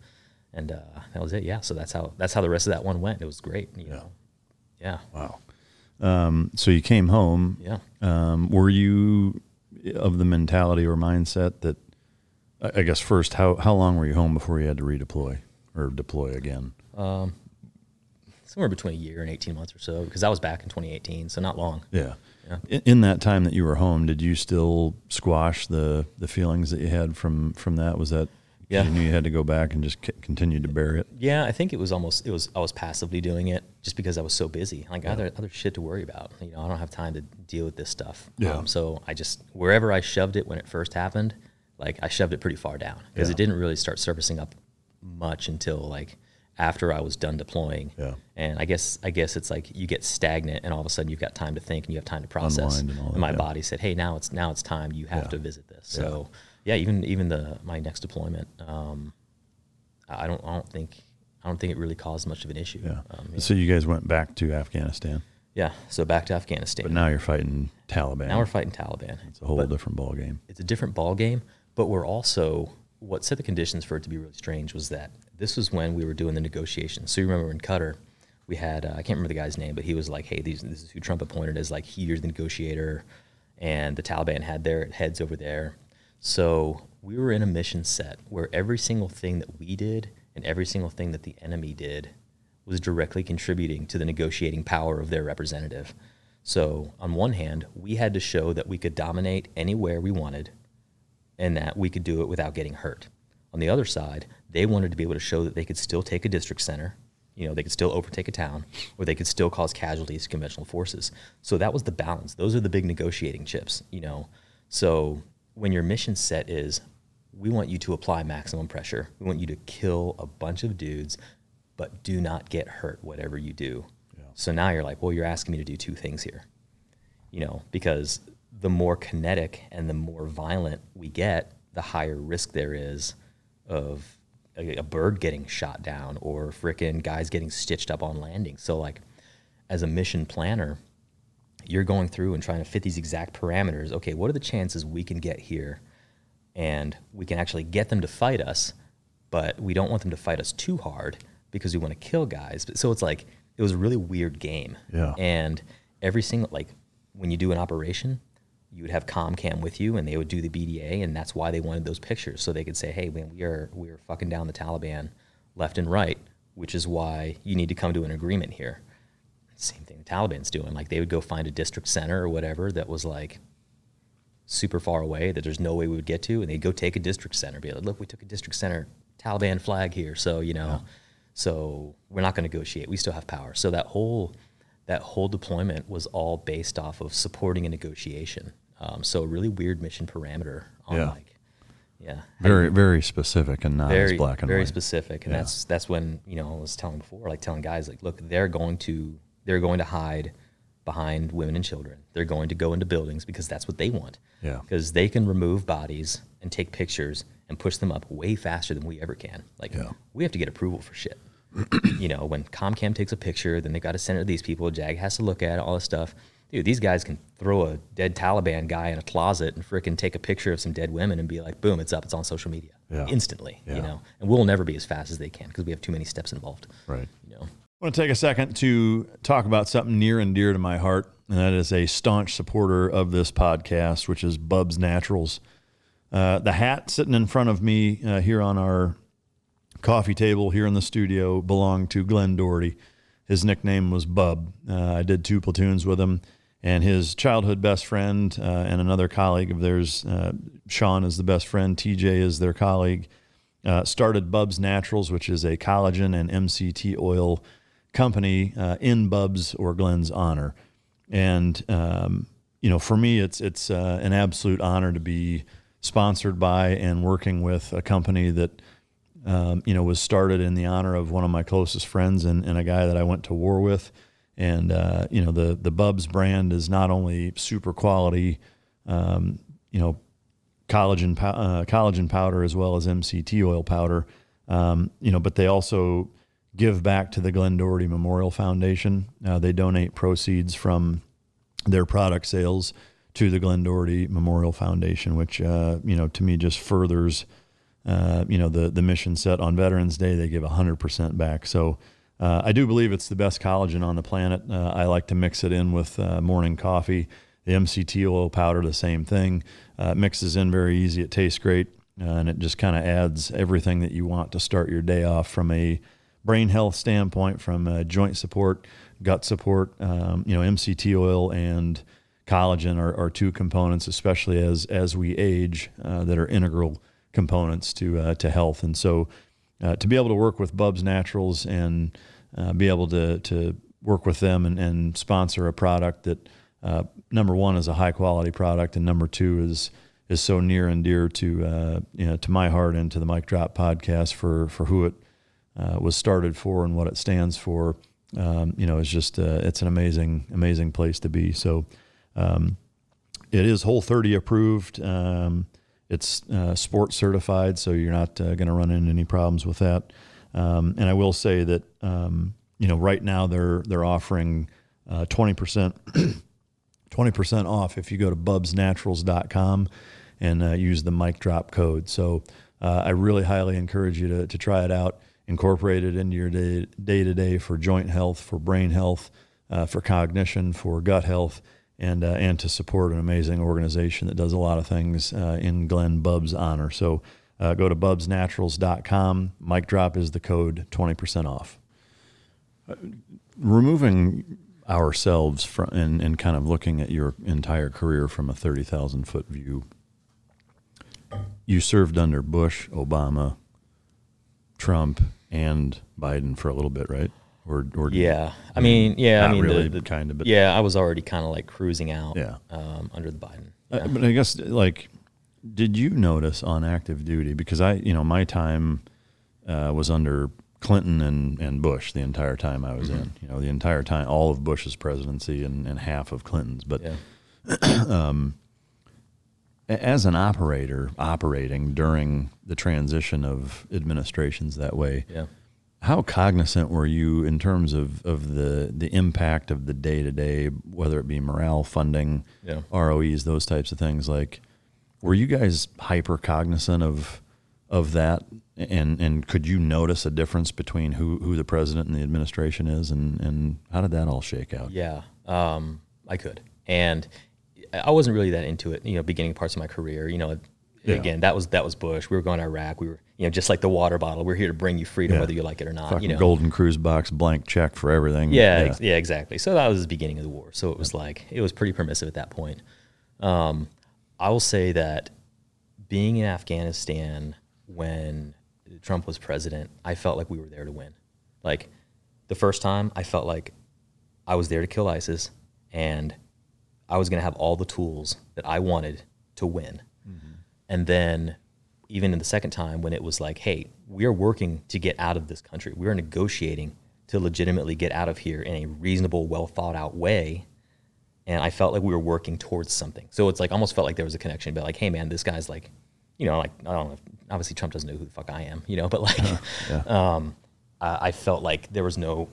And uh, that was it, yeah. So that's how that's how the rest of that one went. It was great, you know. Yeah. Wow. Um, so you came home. Yeah. Um, were you of the mentality or mindset that, I I guess first, how, how long were you home before you had to redeploy or deploy again? Um, somewhere between a year and 18 months or so, because I was back in 2018, so not long. Yeah. Yeah. In, in that time that you were home, did you still squash the, the feelings that you had from, from that? Was that Yeah. you knew you had to go back and just c- continue to bury it? Yeah, I think it was almost it was I was passively doing it just because I was so busy. Like other other shit to worry about. You know, I don't have time to deal with this stuff. Yeah. Um, so I just wherever I shoved it when it first happened, like I shoved it pretty far down because Yeah. it didn't really start surfacing up much until like after I was done deploying. Yeah. And I guess I guess it's like you get stagnant and all of a sudden you've got time to think and you have time to process. Unwind and all that, my yeah. body said, "Hey, now it's now it's time. You have Yeah. to visit this." So yeah, even even the my next deployment, um, I don't I don't think I don't think it really caused much of an issue. Yeah. Um, So you guys went back to Afghanistan. Yeah. So back to Afghanistan. But now you're fighting Taliban. Now we're fighting Taliban. It's a whole But different ball game. It's a different ball game, but we're also what set the conditions for it to be really strange was that this was when we were doing the negotiations. So you remember in Qatar, we had uh, I can't remember the guy's name, but he was like, "Hey, these this is who Trump appointed as like he's the negotiator," and the Taliban had their heads over there. So we were in a mission set where every single thing that we did and every single thing that the enemy did was directly contributing to the negotiating power of their representative. So, on one hand, we had to show that we could dominate anywhere we wanted and that we could do it without getting hurt. On the other side, they wanted to be able to show that they could still take a district center, you know, they could still overtake a town, or they could still cause casualties to conventional forces. So that was the balance. Those are the big negotiating chips, you know. So when your mission set is we want you to apply maximum pressure. We want you to kill a bunch of dudes, but do not get hurt whatever you do. So now you're like, well, you're asking me to do two things here. You know, because the more kinetic and the more violent we get, the higher risk there is of a, a bird getting shot down or frickin' guys getting stitched up on landing. So like as a mission planner, you're going through and trying to fit these exact parameters. Okay, what are the chances we can get here and we can actually get them to fight us, but we don't want them to fight us too hard because we want to kill guys. So it's like it was a really weird game. Yeah. And every single like when you do an operation, you would have Comcam with you, and they would do the BDA, and that's why they wanted those pictures so they could say, "Hey, man, we are we are fucking down the Taliban left and right," which is why you need to come to an agreement here. Same thing the Taliban's doing. Like they would go find a district center or whatever that was like super far away that there's no way we would get to, and they'd go take a district center. Be like, "Look, we took a district center, Taliban flag here, so you know." So we're not going to negotiate. We still have power. So that whole that whole deployment was all based off of supporting a negotiation. Um, so a really weird mission parameter on Yeah. like, yeah, Very, very specific and not very as black and very white. Very specific. And Yeah. that's that's when you know I was telling before, like telling guys like, look, they're going to they're going to hide behind women and children. They're going to go into buildings because that's what they want. Yeah. Because they can remove bodies and take pictures and push them up way faster than we ever can. Like Yeah. we have to get approval for shit. you know, when Comcam takes a picture, then they've got to send it to these people. Jag has to look at it, all this stuff. Dude, these guys can throw a dead Taliban guy in a closet and frickin' take a picture of some dead women and be like, boom, it's up, it's on social media Yeah. instantly. Yeah. You know, and we'll never be as fast as they can because we have too many steps involved. Right. You know, I want to take a second to talk about something near and dear to my heart, and that is a staunch supporter of this podcast, which is Bubs Naturals. Uh, the hat sitting in front of me uh, here on our coffee table here in the studio belonged to Glen Doherty. His nickname was Bub. Uh, I did two platoons with him, and his childhood best friend uh, and another colleague of theirs, uh, Sean, is the best friend. TJ is their colleague. Uh, started Bubs Naturals, which is a collagen and MCT oil company uh, in Bubs or Glen's honor. And um, you know, for me, it's it's uh, an absolute honor to be sponsored by and working with a company that um, you know was started in the honor of one of my closest friends and, and a guy that I went to war with. And uh, you know, the the Bubs brand is not only super quality, um, you know, collagen uh, collagen powder as well as MCT oil powder. Um, you know, but they also give back to the Glen Doherty Memorial Foundation. Uh, they donate proceeds from their product sales to the Glen Doherty Memorial Foundation, which uh, you know to me just furthers uh, you know the the mission set on Veterans Day. They give hundred percent back. So. Uh, I do believe it's the best collagen on the planet. Uh, I like to mix it in with uh, morning coffee. The MCT oil powder, the same thing. Uh, mixes in very easy. It tastes great, uh, and it just kind of adds everything that you want to start your day off from a brain health standpoint, from uh, joint support, gut support. Um, you know, MCT oil and collagen are, are two components, especially as as we age, that are integral components to to health. And so, uh, to be able to work with Bubs Naturals and uh, be able to to work with them and, and sponsor a product that uh, number one is a high quality product, and number two is is so near and dear to uh, you know to my heart and to the Mike Drop podcast for for who it uh, was started for and what it stands for. Um, you know, it's just it's an amazing amazing place to be. So. Um, it is Whole 30 approved. Um, it's uh, sports certified, so you're not uh, going to run into any problems with that. Um, and I will say that um, you know right now they're they're offering uh, 20%. 20% [CLEARS THROAT] off if you go to bubsnaturals.com and uh, use the mic drop code. So I really highly encourage you to, to try it out, incorporate it into your day, to day for joint health, for brain health, uh, for cognition, for gut health, and, uh, and to support an amazing organization that does a lot of things uh, in Glen Bubs' honor. So uh, go to bubsnaturals.com. Mic drop is the code, 20% off. removing ourselves from and, and kind of looking at your entire career from a 30,000 foot view. You served under Bush, Obama, Trump, and Biden for a little bit, right? Or, or yeah, I mean, yeah, I mean, really, the, the, kind of, but yeah, I was already kind of like cruising out, Yeah. um, under the Biden. Uh, but I guess like, did you notice on active duty? Because I, you know, my time uh, was under Clinton and, and Bush the entire time I was in. You know, the entire time, all of Bush's presidency and, and half of Clinton's. But [CLEARS THROAT] um, as an operator operating during the transition of administrations that way, Yeah. How cognizant were you in terms of, of the, the impact of the day to day, whether it be morale, funding, Yeah. ROEs, those types of things? Like, were you guys hyper cognizant of of that? And and could you notice a difference between who, who the president and the administration is, and, and how did that all shake out? Yeah, um, I could, and I wasn't really that into it. You know, beginning parts of my career. You know, Yeah. again, that was that was Bush. We were going to Iraq. We were, you know, just like the water bottle. We're here to bring you freedom, Yeah. whether you like it or not. Fucking you know, golden cruise box, blank check for everything. Yeah, ex- yeah, exactly. So that was the beginning of the war. So it was like it was pretty permissive at that point. Um, I will say that being in Afghanistan when Trump was president, I felt like we were there to win. Like the first time, I felt like I was there to kill ISIS, and I was going to have all the tools that I wanted to win. And then, even in the second time, when it was like, hey, we are working to get out of this country, we are negotiating to legitimately get out of here in a reasonable, well thought out way. And I felt like we were working towards something. So it's like almost felt like there was a connection, but like, hey, man, this guy's like, you know, like, I don't know, obviously Trump doesn't know who the fuck I am, you know, [LAUGHS] but like, um, I, I felt like there was no,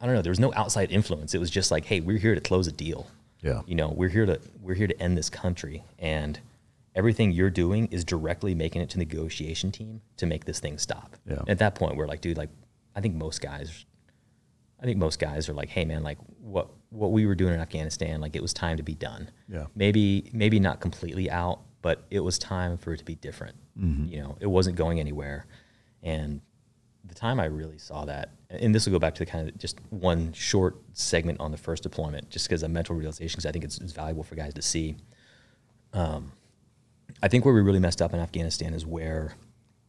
I don't know, there was no outside influence. It was just like, hey, we're here to close a deal. Yeah. You know, we're here to we're here to end this country, and everything you're doing is directly making it to the negotiation team to make this thing stop. Yeah. At that point, we're like, dude, like, I think most guys, I think most guys are like, hey, man, like, what what we were doing in Afghanistan, like, it was time to be done. Yeah. Maybe maybe not completely out, but it was time for it to be different. Mhm. You know, it wasn't going anywhere, and the time I really saw that, and this will go back to the kind of just one short segment on the first deployment, just because a mental realization, because I think it's, it's valuable for guys to see. Um, I think where we really messed up in Afghanistan is where,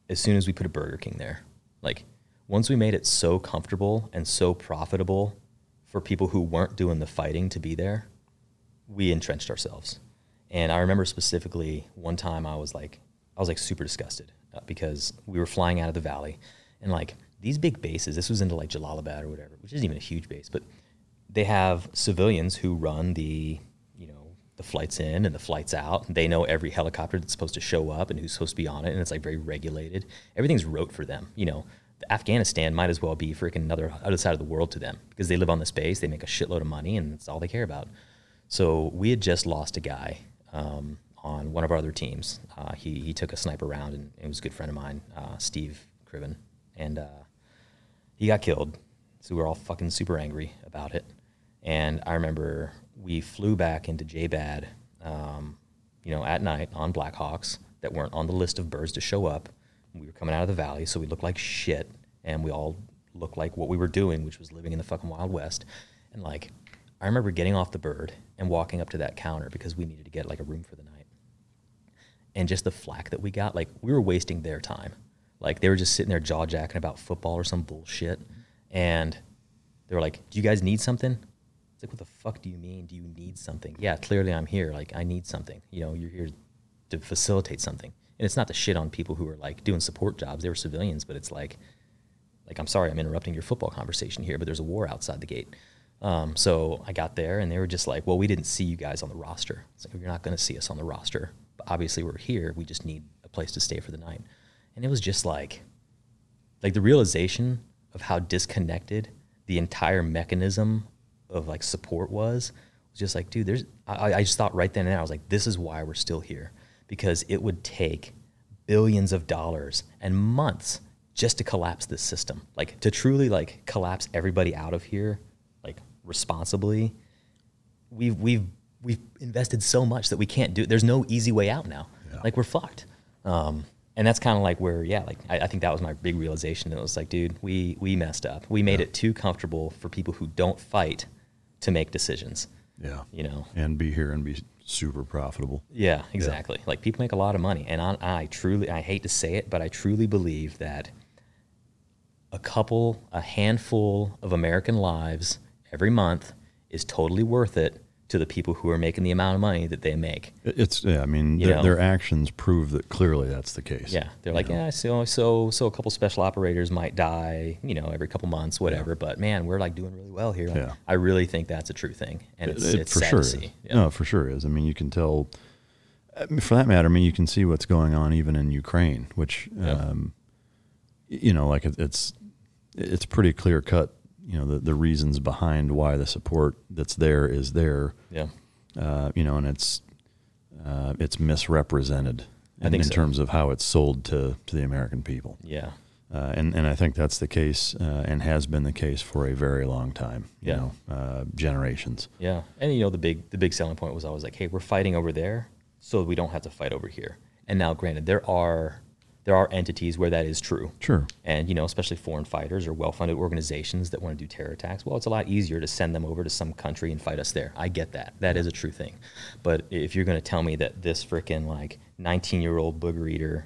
as soon as we put a Burger King there, like once we made it so comfortable and so profitable for people who weren't doing the fighting to be there, we entrenched ourselves. And I remember specifically one time I was like, I was like super disgusted uh, because we were flying out of the valley, and like these big bases, this was into like Jalalabad or whatever, which isn't even a huge base, but they have civilians who run the, the flights in and the flights out. They know every helicopter that's supposed to show up and who's supposed to be on it, and it's like very regulated. Everything's rote for them. You know, Afghanistan might as well be freaking another other side of the world to them because they live on the space, they make a shitload of money, and that's all they care about. So we had just lost a guy um, on one of our other teams. Uh, he he took a sniper round, and it was a good friend of mine, uh, Steve Criven, and uh, he got killed. So we were all fucking super angry about it. And I remember we flew back into JBAD, um, you know, at night on Blackhawks that weren't on the list of birds to show up. We were coming out of the valley, so we looked like shit, and we all looked like what we were doing, which was living in the fucking Wild West. And like, I remember getting off the bird and walking up to that counter because we needed to get like a room for the night. And just the flack that we got, like we were wasting their time. Like they were just sitting there jaw jacking about football or some bullshit. And they were like, Do you guys need something? It's like, what the fuck do you mean? Do you need something? Yeah, clearly I'm here. Like, I need something. You know, you're here to facilitate something. And it's not to shit on people who are like doing support jobs. They were civilians, but it's like, like I'm sorry, I'm interrupting your football conversation here, but there's a war outside the gate. Um, so I got there, and they were just like, "Well, we didn't see you guys on the roster. It's like you're not going to see us on the roster, but obviously we're here. We just need a place to stay for the night." And it was just like, like the realization of how disconnected the entire mechanism of like support was was just like, dude, there's I, I just thought right then and there, I was like, this is why we're still here. Because it would take billions of dollars and months just to collapse this system. Like to truly like collapse everybody out of here, like responsibly. We've we've we've invested so much that we can't do there's no easy way out now. Like we're fucked. Um, and that's kind of like where, yeah, like I, I think that was my big realization. It was like, dude, we we messed up. We made it too comfortable for people who don't fight to make decisions. Yeah. You know. And be here and be super profitable. Yeah, exactly. Like people make a lot of money, and I, I truly, I hate to say it, but I truly believe that a couple, a handful of American lives every month is totally worth it to the people who are making the amount of money that they make. It's yeah. I mean, their, their actions prove that clearly that's the case. Yeah, they're like, know? yeah, so so so a couple special operators might die, you know, every couple months, whatever. But man, we're like doing really well here. Like, Yeah. I really think that's a true thing, and it's, It- it it's for sad sure to is. see. Yeah. No, for sure is. I mean, you can tell. For that matter, I mean, you can see what's going on even in Ukraine, which, Yeah. um, you know, like it, it's it's pretty clear cut. You know, the the reasons behind why the support that's there is there. Yeah. Uh, you know, and it's uh, it's misrepresented I in, think in so. terms of how it's sold to to the American people. Yeah. Uh, and and I think that's the case, uh, and has been the case for a very long time. You Yeah. know, uh, generations. Yeah, and you know the big the big selling point was always like, hey, we're fighting over there, so we don't have to fight over here. And now, granted, there are there are entities where that is true. Sure. And you know, especially foreign fighters or well-funded organizations that want to do terror attacks. Well, it's a lot easier to send them over to some country and fight us there. I get that. That is a true thing. But if you're going to tell me that this freaking like 19-year-old booger eater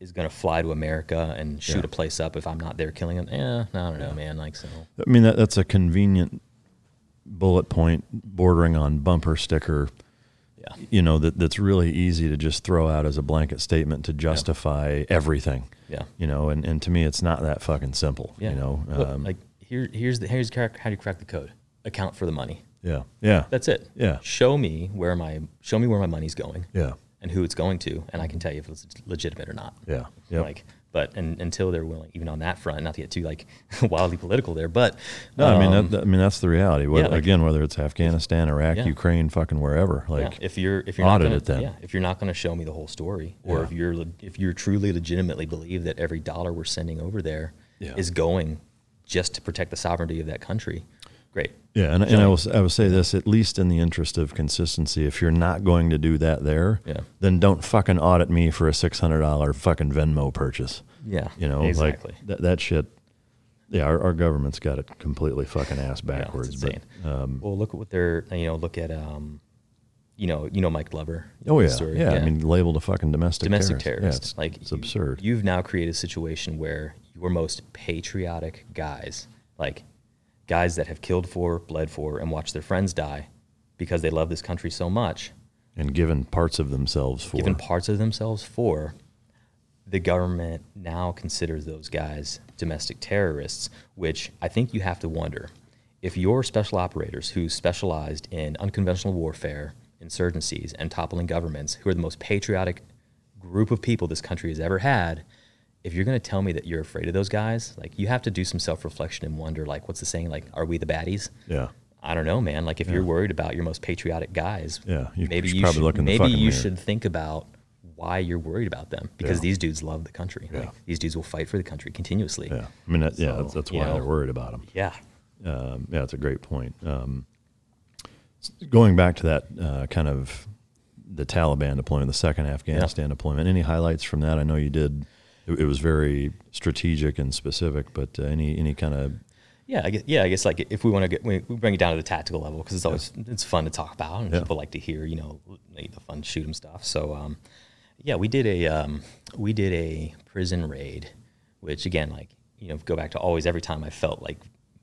is going to fly to America and shoot Yeah. a place up if I'm not there killing him, eh, I don't know, man. Like so. I mean, that, that's a convenient bullet point bordering on bumper sticker. Yeah. You know, that, that's really easy to just throw out as a blanket statement to justify everything. Yeah. You know, and, and to me, it's not that fucking simple. Yeah. You know, Look, um, like here, here's the here's how you crack the code? Account for the money. yeah. Yeah. That's it. Yeah. Show me where my show me where my money's going. Yeah. And who it's going to, and I can tell you if it's legitimate or not. Yeah. Yep. Like, but and, until they're willing, even on that front, not to get too like [LAUGHS] wildly political there, but No, I mean, um, that, I mean that's the reality. Whether, like- again, whether it's Afghanistan, Iraq, Yeah. Ukraine, fucking wherever. yeah, Like, if you're if you're audit not it gonna, then. yeah, if you're not going to show me the whole story, or Yeah. if you're if you're truly legitimately believe that every dollar we're sending over there is Yeah. going just to protect the sovereignty of that country, great. Yeah, and, and I will I will say this at least in the interest of consistency, if you're not going to do that there, Yeah. then don't fucking audit me for a six hundred dollar fucking Venmo purchase. Yeah, you know, exactly. like that that shit. Yeah, our, our government's got it completely fucking ass Yeah, it's backwards. insane. but um, well, look at what they're you know look at um, you know you know Mike Glover. oh the yeah, yeah, I mean, labeled a fucking domestic domestic terrorist. terrorist. Yeah, it's, like it's you- absurd. You've now created a situation where your most patriotic guys, like guys that have killed for, bled for, and watched their friends die because they love this country so much, and given parts of themselves for. Given parts of themselves for, the government now considers those guys domestic terrorists, which I think you have to wonder. If your special operators who specialized in unconventional warfare, insurgencies, and toppling governments, who are the most patriotic group of people this country has ever had, if you're going to tell me that you're afraid of those guys, like you have to do some self-reflection and wonder, like, what's the saying? Like, are we the baddies? yeah. I don't know, man. Like if you're worried about your most patriotic guys, Yeah, you maybe should you probably should, look in maybe you mirror. should think about why you're worried about them because Yeah. these dudes love the country. Like, Yeah. these dudes will fight for the country continuously. Yeah, I mean, that, yeah, that's, that's why know, they're worried about them. Yeah. Um, yeah, it's a great point. Um, going back to that uh, kind of the Taliban deployment, the second Afghanistan deployment. Any highlights from that? I know you did. It, it was very strategic and specific, but uh, any any kind of Yeah, I guess, yeah, I guess like if we want to get we, we bring it down to the tactical level because it's always it's fun to talk about and Yeah. people like to hear you know the fun shoot 'em stuff. So um, yeah, we did a um, we did a prison raid, which again like you know go back to always every time I felt like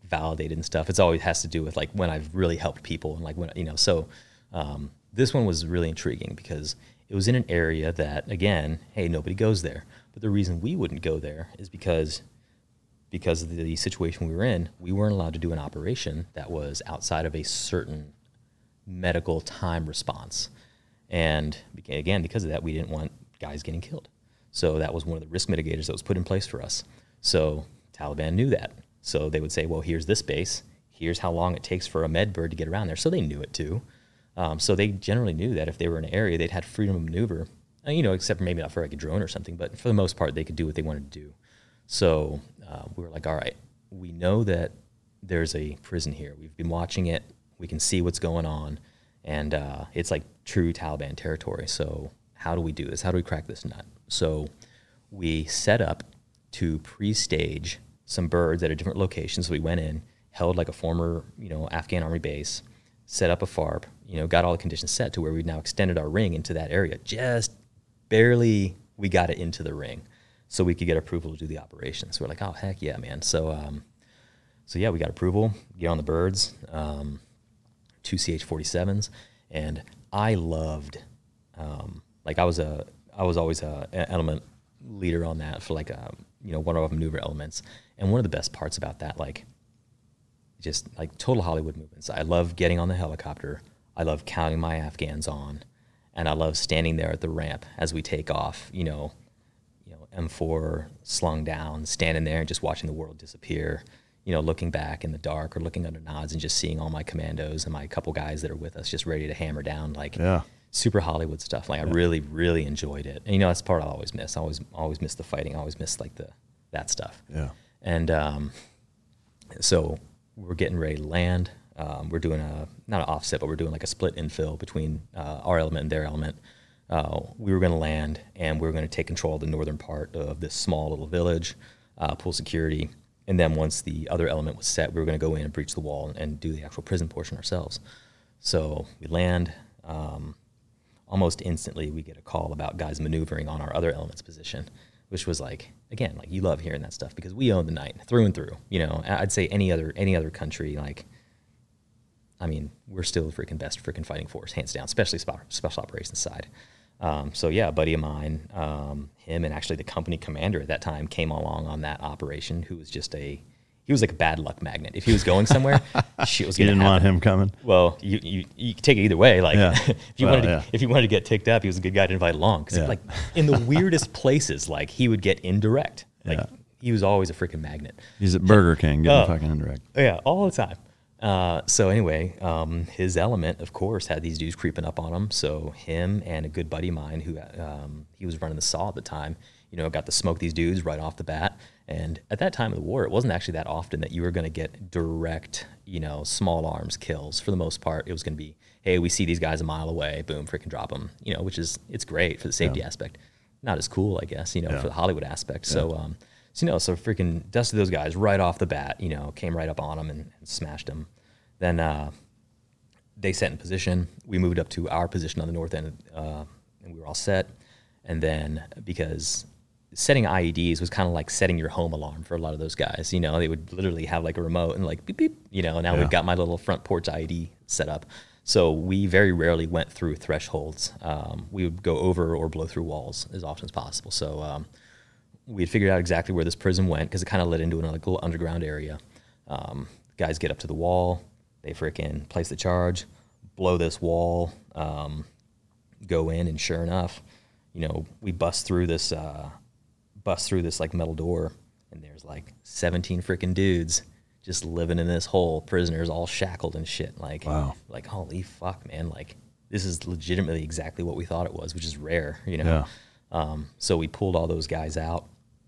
validated and stuff. It's always has to do with like when I've really helped people and like when you know so um, this one was really intriguing because it was in an area that again hey nobody goes there, but the reason we wouldn't go there is because because of the situation we were in, we weren't allowed to do an operation that was outside of a certain medical time response. And again, because of that, we didn't want guys getting killed. So that was one of the risk mitigators that was put in place for us. So Taliban knew that. So they would say, well, here's this base. here's how long it takes for a med bird to get around there. So they knew it too. Um, so they generally knew that if they were in an area, they'd had freedom of maneuver. Uh, you know, except maybe not for like a drone or something, but for the most part, they could do what they wanted to do. So uh, we were like, all right, we know that there's a prison here. We've been watching it. We can see what's going on, and uh, it's like true Taliban territory. So how do we do this? How do we crack this nut? So we set up to pre-stage some birds at a different location. So we went in, held like a former, you know, Afghan army base, set up a FARP, you know, got all the conditions set to where we've now extended our ring into that area. Just barely we got it into the ring so we could get approval to do the operation. So we're like, oh heck yeah, man. So um, so yeah, we got approval, get on the birds, um, two CH47s, and I loved, um, like I was a, I was always a, element leader on that for like a, you know, one of our maneuver elements. And one of the best parts about that, like, just like total Hollywood movements. I love getting on the helicopter. I love counting my Afghans on, and I love standing there at the ramp as we take off. You know, you know, M4 slung down, standing there and just watching the world disappear you know, looking back in the dark or looking under nods and just seeing all my commandos and my couple guys that are with us just ready to hammer down like yeah. super Hollywood stuff. Like yeah. I really, really enjoyed it. And you know, that's the part I always miss. I always always miss the fighting. I always miss like the that stuff. Yeah. And um, so we're getting ready to land. Um, we're doing a not an offset, but we're doing like a split infil between uh, our element and their element. Uh, we were going to land and we were going to take control of the northern part of this small little village, uh, pull security, and then once the other element was set, we were going to go in and breach the wall and, and, do the actual prison portion ourselves. So we land. Um, almost instantly, we get a call about guys maneuvering on our other element's position, which was like, again, like you love hearing that stuff because we own the night through and through. You know, I'd say any other any other country, like, I mean, we're still the freaking best freaking fighting force, hands down, especially special operations side. Um, so yeah, a buddy of mine, um, him and actually the company commander at that time came along on that operation. Who was just a he was like a bad luck magnet. If he was going somewhere, [LAUGHS] shit was going to didn't want him coming. Well, you you, you take it either way. Like yeah. [LAUGHS] if you well, wanted to, yeah. if you wanted to get ticked up, he was a good guy to invite along. Because yeah. like in the weirdest [LAUGHS] places, like he would get indirect. Like he was always a freaking magnet. He's at Burger King getting uh, fucking indirect. Yeah, all the time. Uh, so anyway, um, his element, of course, had these dudes creeping up on him. So him and a good buddy of mine, who um, he was running the saw at the time, you know, got to smoke these dudes right off the bat. And at that time of the war, it wasn't actually that often that you were going to get direct, you know, small arms kills. For the most part, it was going to be, hey, we see these guys a mile away, boom, freaking drop them, you know, which is it's great for the safety yeah. aspect. Not as cool, I guess, you know, yeah. for the Hollywood aspect. Yeah. So. Um, so you know, so freaking dusted those guys right off the bat. You know, came right up on them and, and smashed them. Then uh, they set in position. We moved up to our position on the north end, uh, and we were all set. And then because setting IEDs was kind of like setting your home alarm for a lot of those guys. You know, they would literally have like a remote and like beep beep. You know, now yeah. we've got my little front porch IED set up. So we very rarely went through thresholds. Um, we would go over or blow through walls as often as possible. So um, we had figured out exactly where this prison went because it kind of led into another little underground area. Um, guys get up to the wall. They freaking place the charge, blow this wall, um, go in, and sure enough, you know, we bust through this, uh, bust through this like metal door, and there's like 17 freaking dudes just living in this hole, prisoners all shackled and shit. Like, wow. like holy fuck, man! Like, this is legitimately exactly what we thought it was, which is rare, you know. Yeah. Um, so we pulled all those guys out.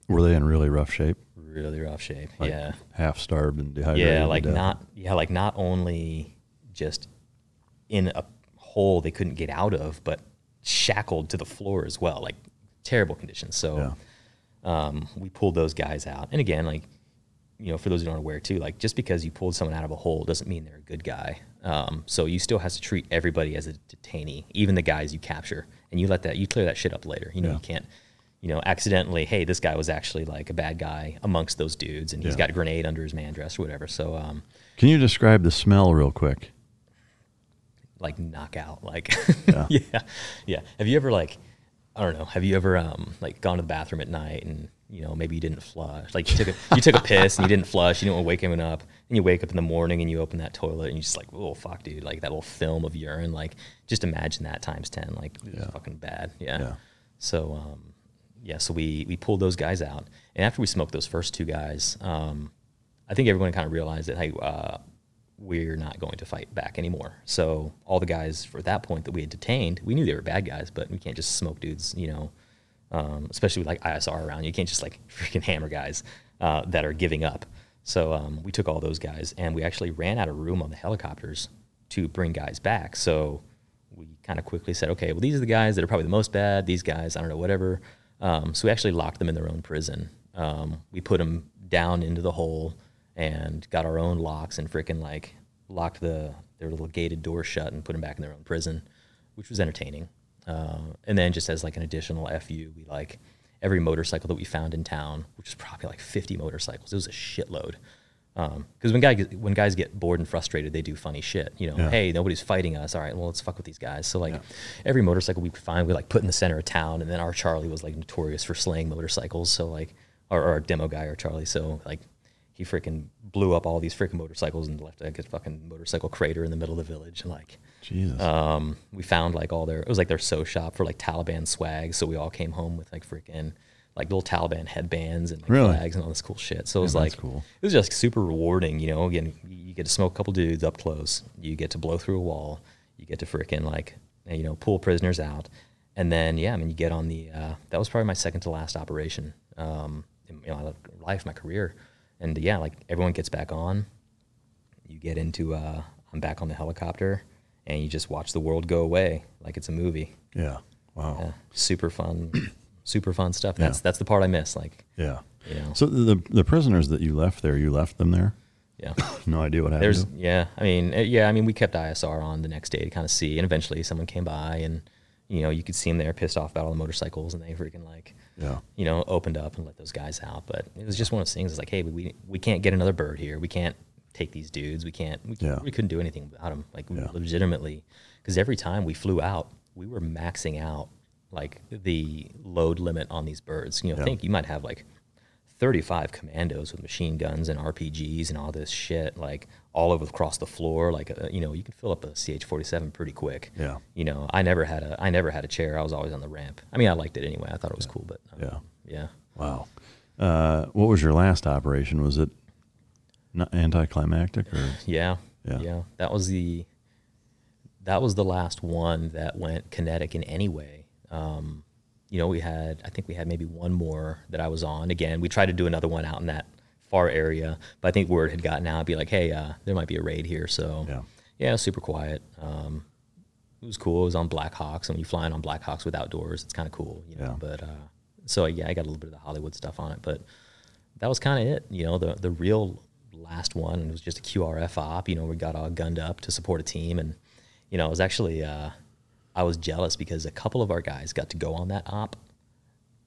Were they in really rough shape? Really rough shape. Like yeah. Half starved and dehydrated. Yeah, like not. Yeah, like not only just in a hole they couldn't get out of, but shackled to the floor as well. Like terrible conditions. So yeah. um, we pulled those guys out. And again, like you know, for those who aren't aware too, like just because you pulled someone out of a hole doesn't mean they're a good guy. Um, so you still have to treat everybody as a detainee, even the guys you capture, and you let that you clear that shit up later. You know, yeah. you can't you know, accidentally, hey, this guy was actually like a bad guy amongst those dudes, and he's yeah. got a grenade under his man dress or whatever. So, um, can you describe the smell real quick? Like knockout, like [LAUGHS] yeah. yeah, yeah. Have you ever like, I don't know, have you ever um like gone to the bathroom at night and you know maybe you didn't flush, like you took a you took a piss and you didn't flush, you didn't want to wake anyone up, and you wake up in the morning and you open that toilet and you just like, oh fuck, dude, like that little film of urine, like just imagine that times ten, like yeah. fucking bad, yeah. yeah. So um yeah, so we we pulled those guys out, and after we smoked those first two guys, um, I think everyone kind of realized that hey, uh, we're not going to fight back anymore. So all the guys for that point that we had detained, we knew they were bad guys, but we can't just smoke dudes, you know, um, especially with like ISR around. You can't just like [LAUGHS] freaking hammer guys uh, that are giving up. So um, we took all those guys and we actually ran out of room on the helicopters to bring guys back. So we kind of quickly said, okay, well, these are the guys that are probably the most bad. These guys, I don't know, whatever. Um, so we actually locked them in their own prison. Um, we put them down into the hole and got our own locks and freaking like locked the their little gated door shut and put them back in their own prison, which was entertaining. Uh, and then just as like an additional fu, we like every motorcycle that we found in town, which is probably like 50 motorcycles. It was a shitload. Because um, when guys when guys get bored and frustrated, they do funny shit. You know, Yeah. hey, nobody's fighting us. All right, well, let's fuck with these guys. So like, every motorcycle we could find, we like put in the center of town. And then our Charlie was like notorious for slaying motorcycles. So like, or, or our demo guy, our Charlie. So like, he freaking blew up all these freaking motorcycles and left like a fucking motorcycle crater in the middle of the village. And like, Jesus. um, we found like all their it was like their sew shop for like Taliban swag. So we all came home with like freaking like little Taliban headbands and like Really? flags and all this cool shit. So it was that's like cool. it was just super rewarding. You know, again, you get to smoke a couple dudes up close. You get to blow through a wall. You get to freaking like you know pull prisoners out, and then yeah, I mean you get on the uh, that was probably my second to last operation um, in you know, my life, my career, and yeah, like everyone gets back on. You get into uh, I'm back on the helicopter, and you just watch the world go away like it's a movie. yeah. Wow. Yeah, super fun, [CLEARS THROAT] super fun stuff. Yeah. That's that's the part I miss. Like Yeah. you know, So the the prisoners that you left there, you left them there. yeah. [COUGHS] No idea what happened. There's yeah, I mean uh, yeah, I mean we kept ISR on the next day to kind of see, and eventually someone came by, and you know you could see them there pissed off about all the motorcycles, and they freaking like Yeah. you know opened up and let those guys out. But it was just one of those things. It's like hey, we we can't get another bird here. We can't take these dudes. We can't. We, Yeah. we couldn't do anything without them. Like Yeah. legitimately, because every time we flew out, we were maxing out like the load limit on these birds. You know, Yeah. think you might have like 35 commandos with machine guns and RPGs and all this shit, like all over across the floor. Like, uh, you know, you can fill up a CH-47 pretty quick. Yeah. You know, I never had a, I never had a chair. I was always on the ramp. I mean, I liked it anyway. I thought it was cool, but um, Yeah. yeah. Wow. Uh, what was your last operation? Was it not anticlimactic or? [SIGHS] Yeah. Yeah. Yeah. That was the that was the last one that went kinetic in any way. Um, you know, we had I think we had maybe one more that I was on. Again, we tried to do another one out in that far area, but I think word had gotten out, be like, hey, uh, there might be a raid here. So Yeah. yeah, super quiet. Um, it was cool. It was on Black Hawks, and when you're flying on Black Hawks with outdoors, it's kind of cool, you know. Yeah. But uh, so yeah, I got a little bit of the Hollywood stuff on it, but that was kind of it. You know, the the real last one It was just a QRF op. You know, we got all gunned up to support a team, and you know, it was actually uh, I was jealous because a couple of our guys got to go on that op,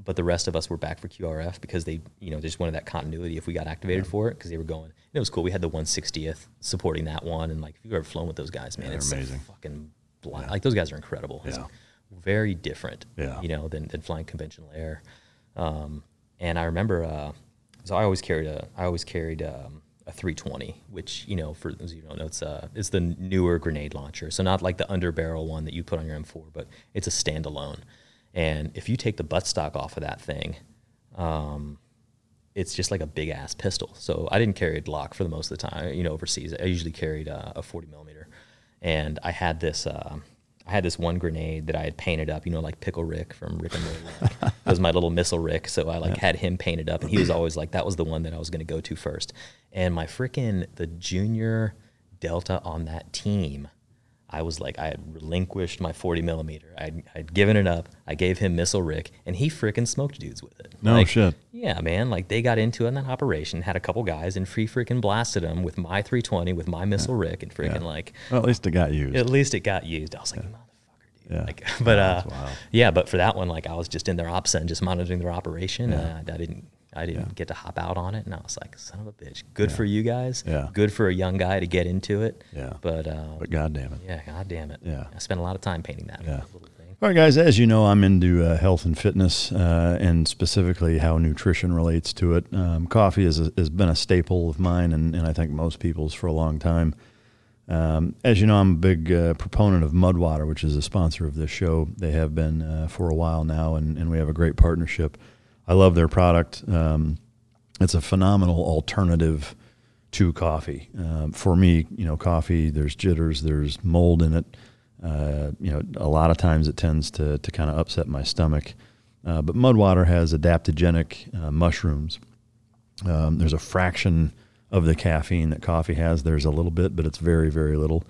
but the rest of us were back for QRF because they, you know, they just wanted that continuity if we got activated for it because they were going. And it was cool. We had the 160th supporting that one, and like if you've ever flown with those guys, man, they're it's amazing. fucking blind. Like those guys are incredible. It's Yeah. very different, Yeah. you know, than, than flying conventional air. Um, and I remember, uh, so I always carried a, I always carried um, a 320, which you know, for those of you don't know, it's uh, it's the newer grenade launcher. So not like the underbarrel one that you put on your M4, but it's a standalone. And if you take the buttstock off of that thing, um, it's just like a big ass pistol. So I didn't carry a Glock for the most of the time. You know, overseas, I usually carried uh, a 40 millimeter, and I had this. Uh, I had this one grenade that I had painted up. You know, like Pickle Rick from Rick and Morty. Like, it was my little missile Rick. So I like had him painted up, and he was always like, that was the one that I was going to go to first. And my freaking the junior Delta on that team. I was like, I had relinquished my 40 millimeter. I'd, I'd given it up. I gave him Missile Rick, and he freaking smoked dudes with it. No Like, shit. yeah, man. Like they got into it in that operation, had a couple guys, and free freaking blasted them with my 320 with my missile Rick, and freaking like Well, at least it got used. at least it got used. I was like, you motherfucker, dude. Yeah. Like, [LAUGHS] but uh, yeah, but for that one, like I was just in their ops and just monitoring their operation. Uh, I didn't, I didn't get to hop out on it, and I was like, son of a bitch. Good for you guys. Yeah. Good for a young guy to get into it. Yeah. But uh, but God damn it. yeah, god damn it. Yeah. I spent a lot of time painting that Yeah. little thing. All right, guys. As you know, I'm into uh, health and fitness, uh, and specifically how nutrition relates to it. Um, coffee has, has been a staple of mine, and, and I think most people's for a long time. Um, as you know, I'm a big uh, proponent of Mudwater, which is a sponsor of this show. They have been uh, for a while now, and, and we have a great partnership. I love their product. Um, it's a phenomenal alternative to coffee. Um, for me, you know, coffee there's jitters, there's mold in it. Uh, you know, a lot of times it tends to to kind of upset my stomach. Uh, but Mudwater has adaptogenic uh, mushrooms. Um, there's a fraction of the caffeine that coffee has. There's a little bit, but it's very, very little.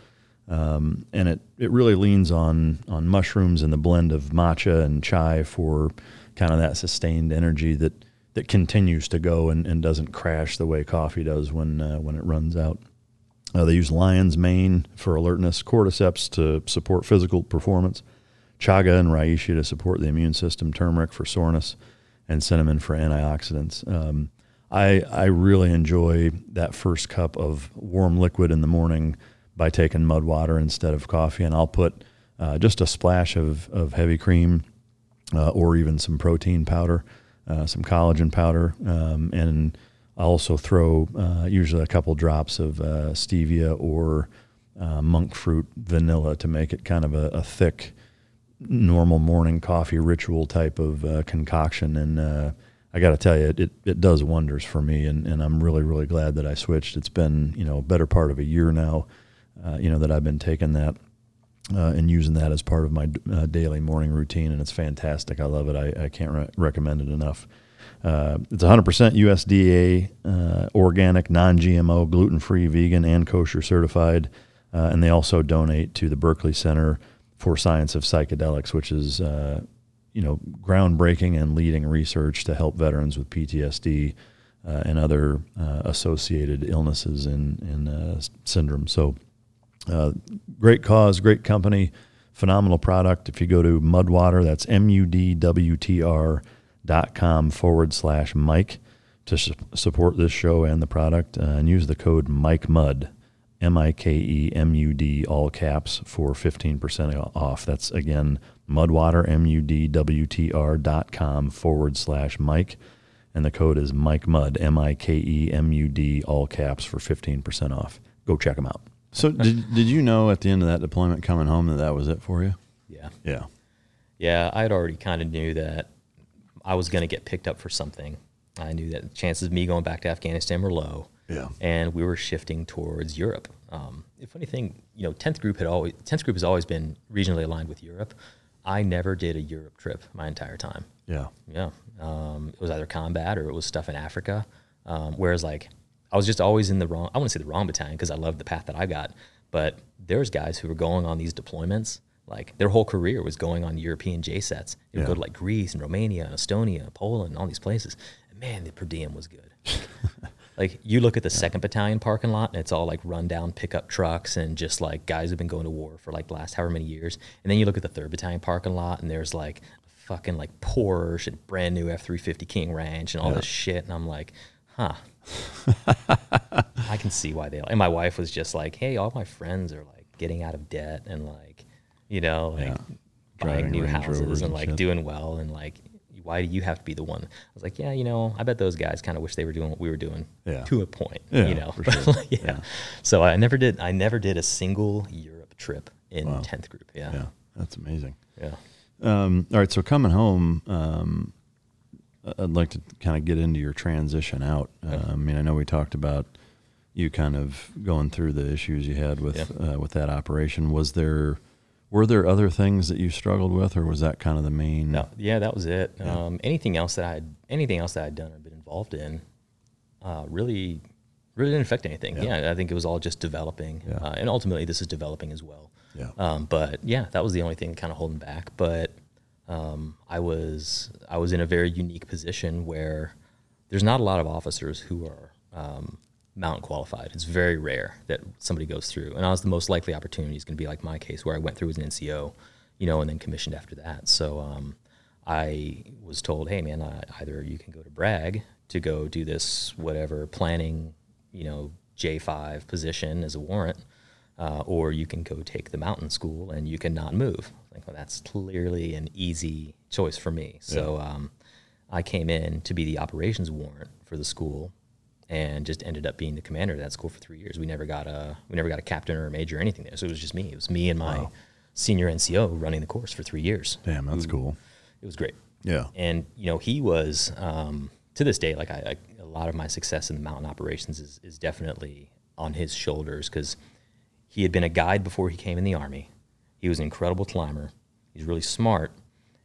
Um, and it, it really leans on on mushrooms and the blend of matcha and chai for kind of that sustained energy that that continues to go and, and doesn't crash the way coffee does when uh, when it runs out. Uh, they use lion's mane for alertness, cordyceps to support physical performance, chaga and reishi to support the immune system, turmeric for soreness, and cinnamon for antioxidants. Um, I I really enjoy that first cup of warm liquid in the morning by taking mud water instead of coffee, and I'll put uh, just a splash of of heavy cream uh, or even some protein powder, uh, some collagen powder, um, and I also throw uh, usually a couple drops of uh, stevia or uh, monk fruit vanilla to make it kind of a, a thick, normal morning coffee ritual type of concoction, and I got to tell you, it, it does wonders for me, and, and I'm really, really glad that I switched. It's been, you know, a better part of a year now, uh, you know, that I've been taking that uh, and using that as part of my uh, daily morning routine, and it's fantastic. I love it. I, I can't re- recommend it enough. Uh, it's 100% USDA, uh, organic, non GMO, gluten free, vegan, and kosher certified. Uh, and they also donate to the Berkeley Center for Science of Psychedelics, which is you know, groundbreaking and leading research to help veterans with PTSD uh, and other uh, associated illnesses and, and uh, syndromes. So, uh, great cause, great company, phenomenal product. If you go to Mudwater, that's M U D W T R dot com forward slash Mike to su- support this show and the product, uh, and use the code Mike Mud. M I K E M U D, all caps, for 15% off. That's again mudwater, M U D W T R dot com forward slash Mike. And the code is Mike Mud, M I K E M U D, all caps for 15% off. Go check them out. So, did, did you know at the end of that deployment coming home that that was it for you? Yeah. Yeah. Yeah. I had already kind of knew that I was going to get picked up for something. I knew that the chances of me going back to Afghanistan were low. Yeah. And we were shifting towards Europe. Um, the funny thing, you know, 10th group had always 10th group has always been regionally aligned with Europe. I never did a Europe trip my entire time. Yeah. Yeah. Um, it was either combat or it was stuff in Africa. Um, whereas like I was just always in the wrong, I want to say the wrong battalion because I loved the path that I got, but there's guys who were going on these deployments. Like their whole career was going on European JCETs. They would Yeah. go to like Greece and Romania and Estonia, and Poland, and all these places. And man, the per diem was good. [LAUGHS] like you look at the second battalion parking lot and it's all like rundown pickup trucks and just like guys who've been going to war for like the last however many years. And then you look at the third battalion parking lot and there's like fucking like Porsche and brand new F three fifty King Ranch and all Yeah. this shit. And I'm like, huh. [LAUGHS] I can see why they and my wife was just like, Hey, all my friends are like getting out of debt and like, you know, like Yeah. buying Driving new Range houses Rovers and like shit. doing well and like why do you have to be the one? I was like, yeah, you know, I bet those guys kind of wish they were doing what we were doing Yeah. to a point, Yeah, you know. for [LAUGHS] sure. like, yeah. Yeah. So I never did. I never did a single Europe trip in Wow. tenth group. Yeah. Yeah. That's amazing. Yeah. Um, all right. So coming home, um, I'd like to kind of get into your transition out. Uh, I mean, I know we talked about you kind of going through the issues you had with uh, with that operation. Was there were there other things that you struggled with, or was that kind of the main? No, yeah, that was it. Yeah. Um, anything else that I had, anything else that I'd done or been involved in, uh, really, really didn't affect anything. Yeah. Yeah, I think it was all just developing, Yeah. uh, and ultimately this is developing as well. Yeah. Um, but yeah, that was the only thing kind of holding back. But um, I was I was in a very unique position where there's not a lot of officers who are um, mountain qualified. It's very rare that somebody goes through, and I was the most likely opportunity is going to be like my case where I went through as an NCO, you know, and then commissioned after that. So um, I was told, hey man, uh, either you can go to Bragg to go do this whatever planning, you know, J5 position as a warrant, uh, or you can go take the mountain school and you cannot move. Like, well, that's clearly an easy choice for me. So um, I came in to be the operations warrant for the school, and just ended up being the commander of that school for three years. We never got a we never got a captain or a major or anything there. So it was just me. It was me and my senior NCO running the course for three years. Damn, that's Who- cool. It was great. Yeah. And you know, he was um, to this day like I, I a lot of my success in the mountain operations is, is definitely on his shoulders because he had been a guide before he came in the army. He was an incredible climber. He's really smart,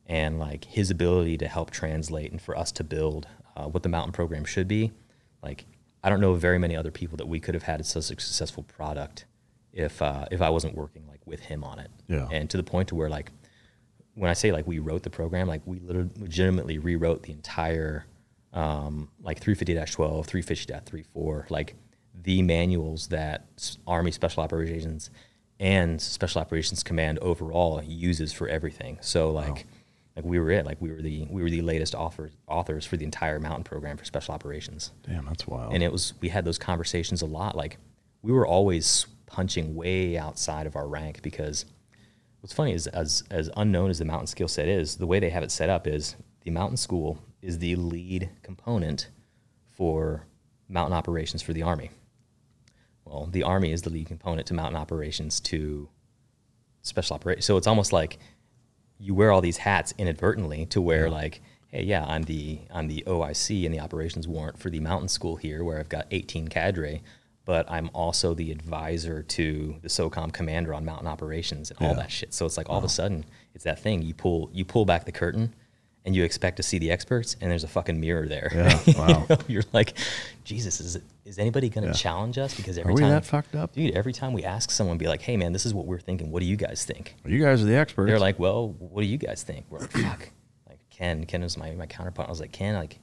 and like his ability to help translate and for us to build uh, what the mountain program should be. Like I don't know very many other people that we could have had such a successful product if uh, if I wasn't working like with him on it. Yeah. And to the point to where like when I say like we wrote the program, like we literally legitimately rewrote the entire um, like 350-12, 350.34, like the manuals that Army Special Operations and Special Operations Command overall uses for everything. So like like we were it, like we were the we were the latest authors authors for the entire mountain program for Special Operations. Damn, that's wild. And it was we had those conversations a lot. Like we were always punching way outside of our rank because what's funny is as as unknown as the mountain skill set is, the way they have it set up is the mountain school is the lead component for mountain operations for the army. Well, the army is the lead component to mountain operations to special operations. So it's almost like you wear all these hats inadvertently to where like, hey, yeah, I'm the I'm the OIC and the operations warrant for the mountain school here, where I've got 18 cadre, but I'm also the advisor to the SOCOM commander on mountain operations and all that shit. So it's like all of a sudden it's that thing you pull you pull back the curtain. And you expect to see the experts, and there's a fucking mirror there. Yeah, [LAUGHS] You wow. know, You're like, Jesus, is is anybody going to Yeah. challenge us? Because every Are we time that fucked up? dude, every time we ask someone, be like, hey man, this is what we're thinking. What do you guys think? you guys are the experts. They're like, well, what do you guys think? We're like, fuck. Like Ken, Ken was my, my counterpart. I was like, Ken, like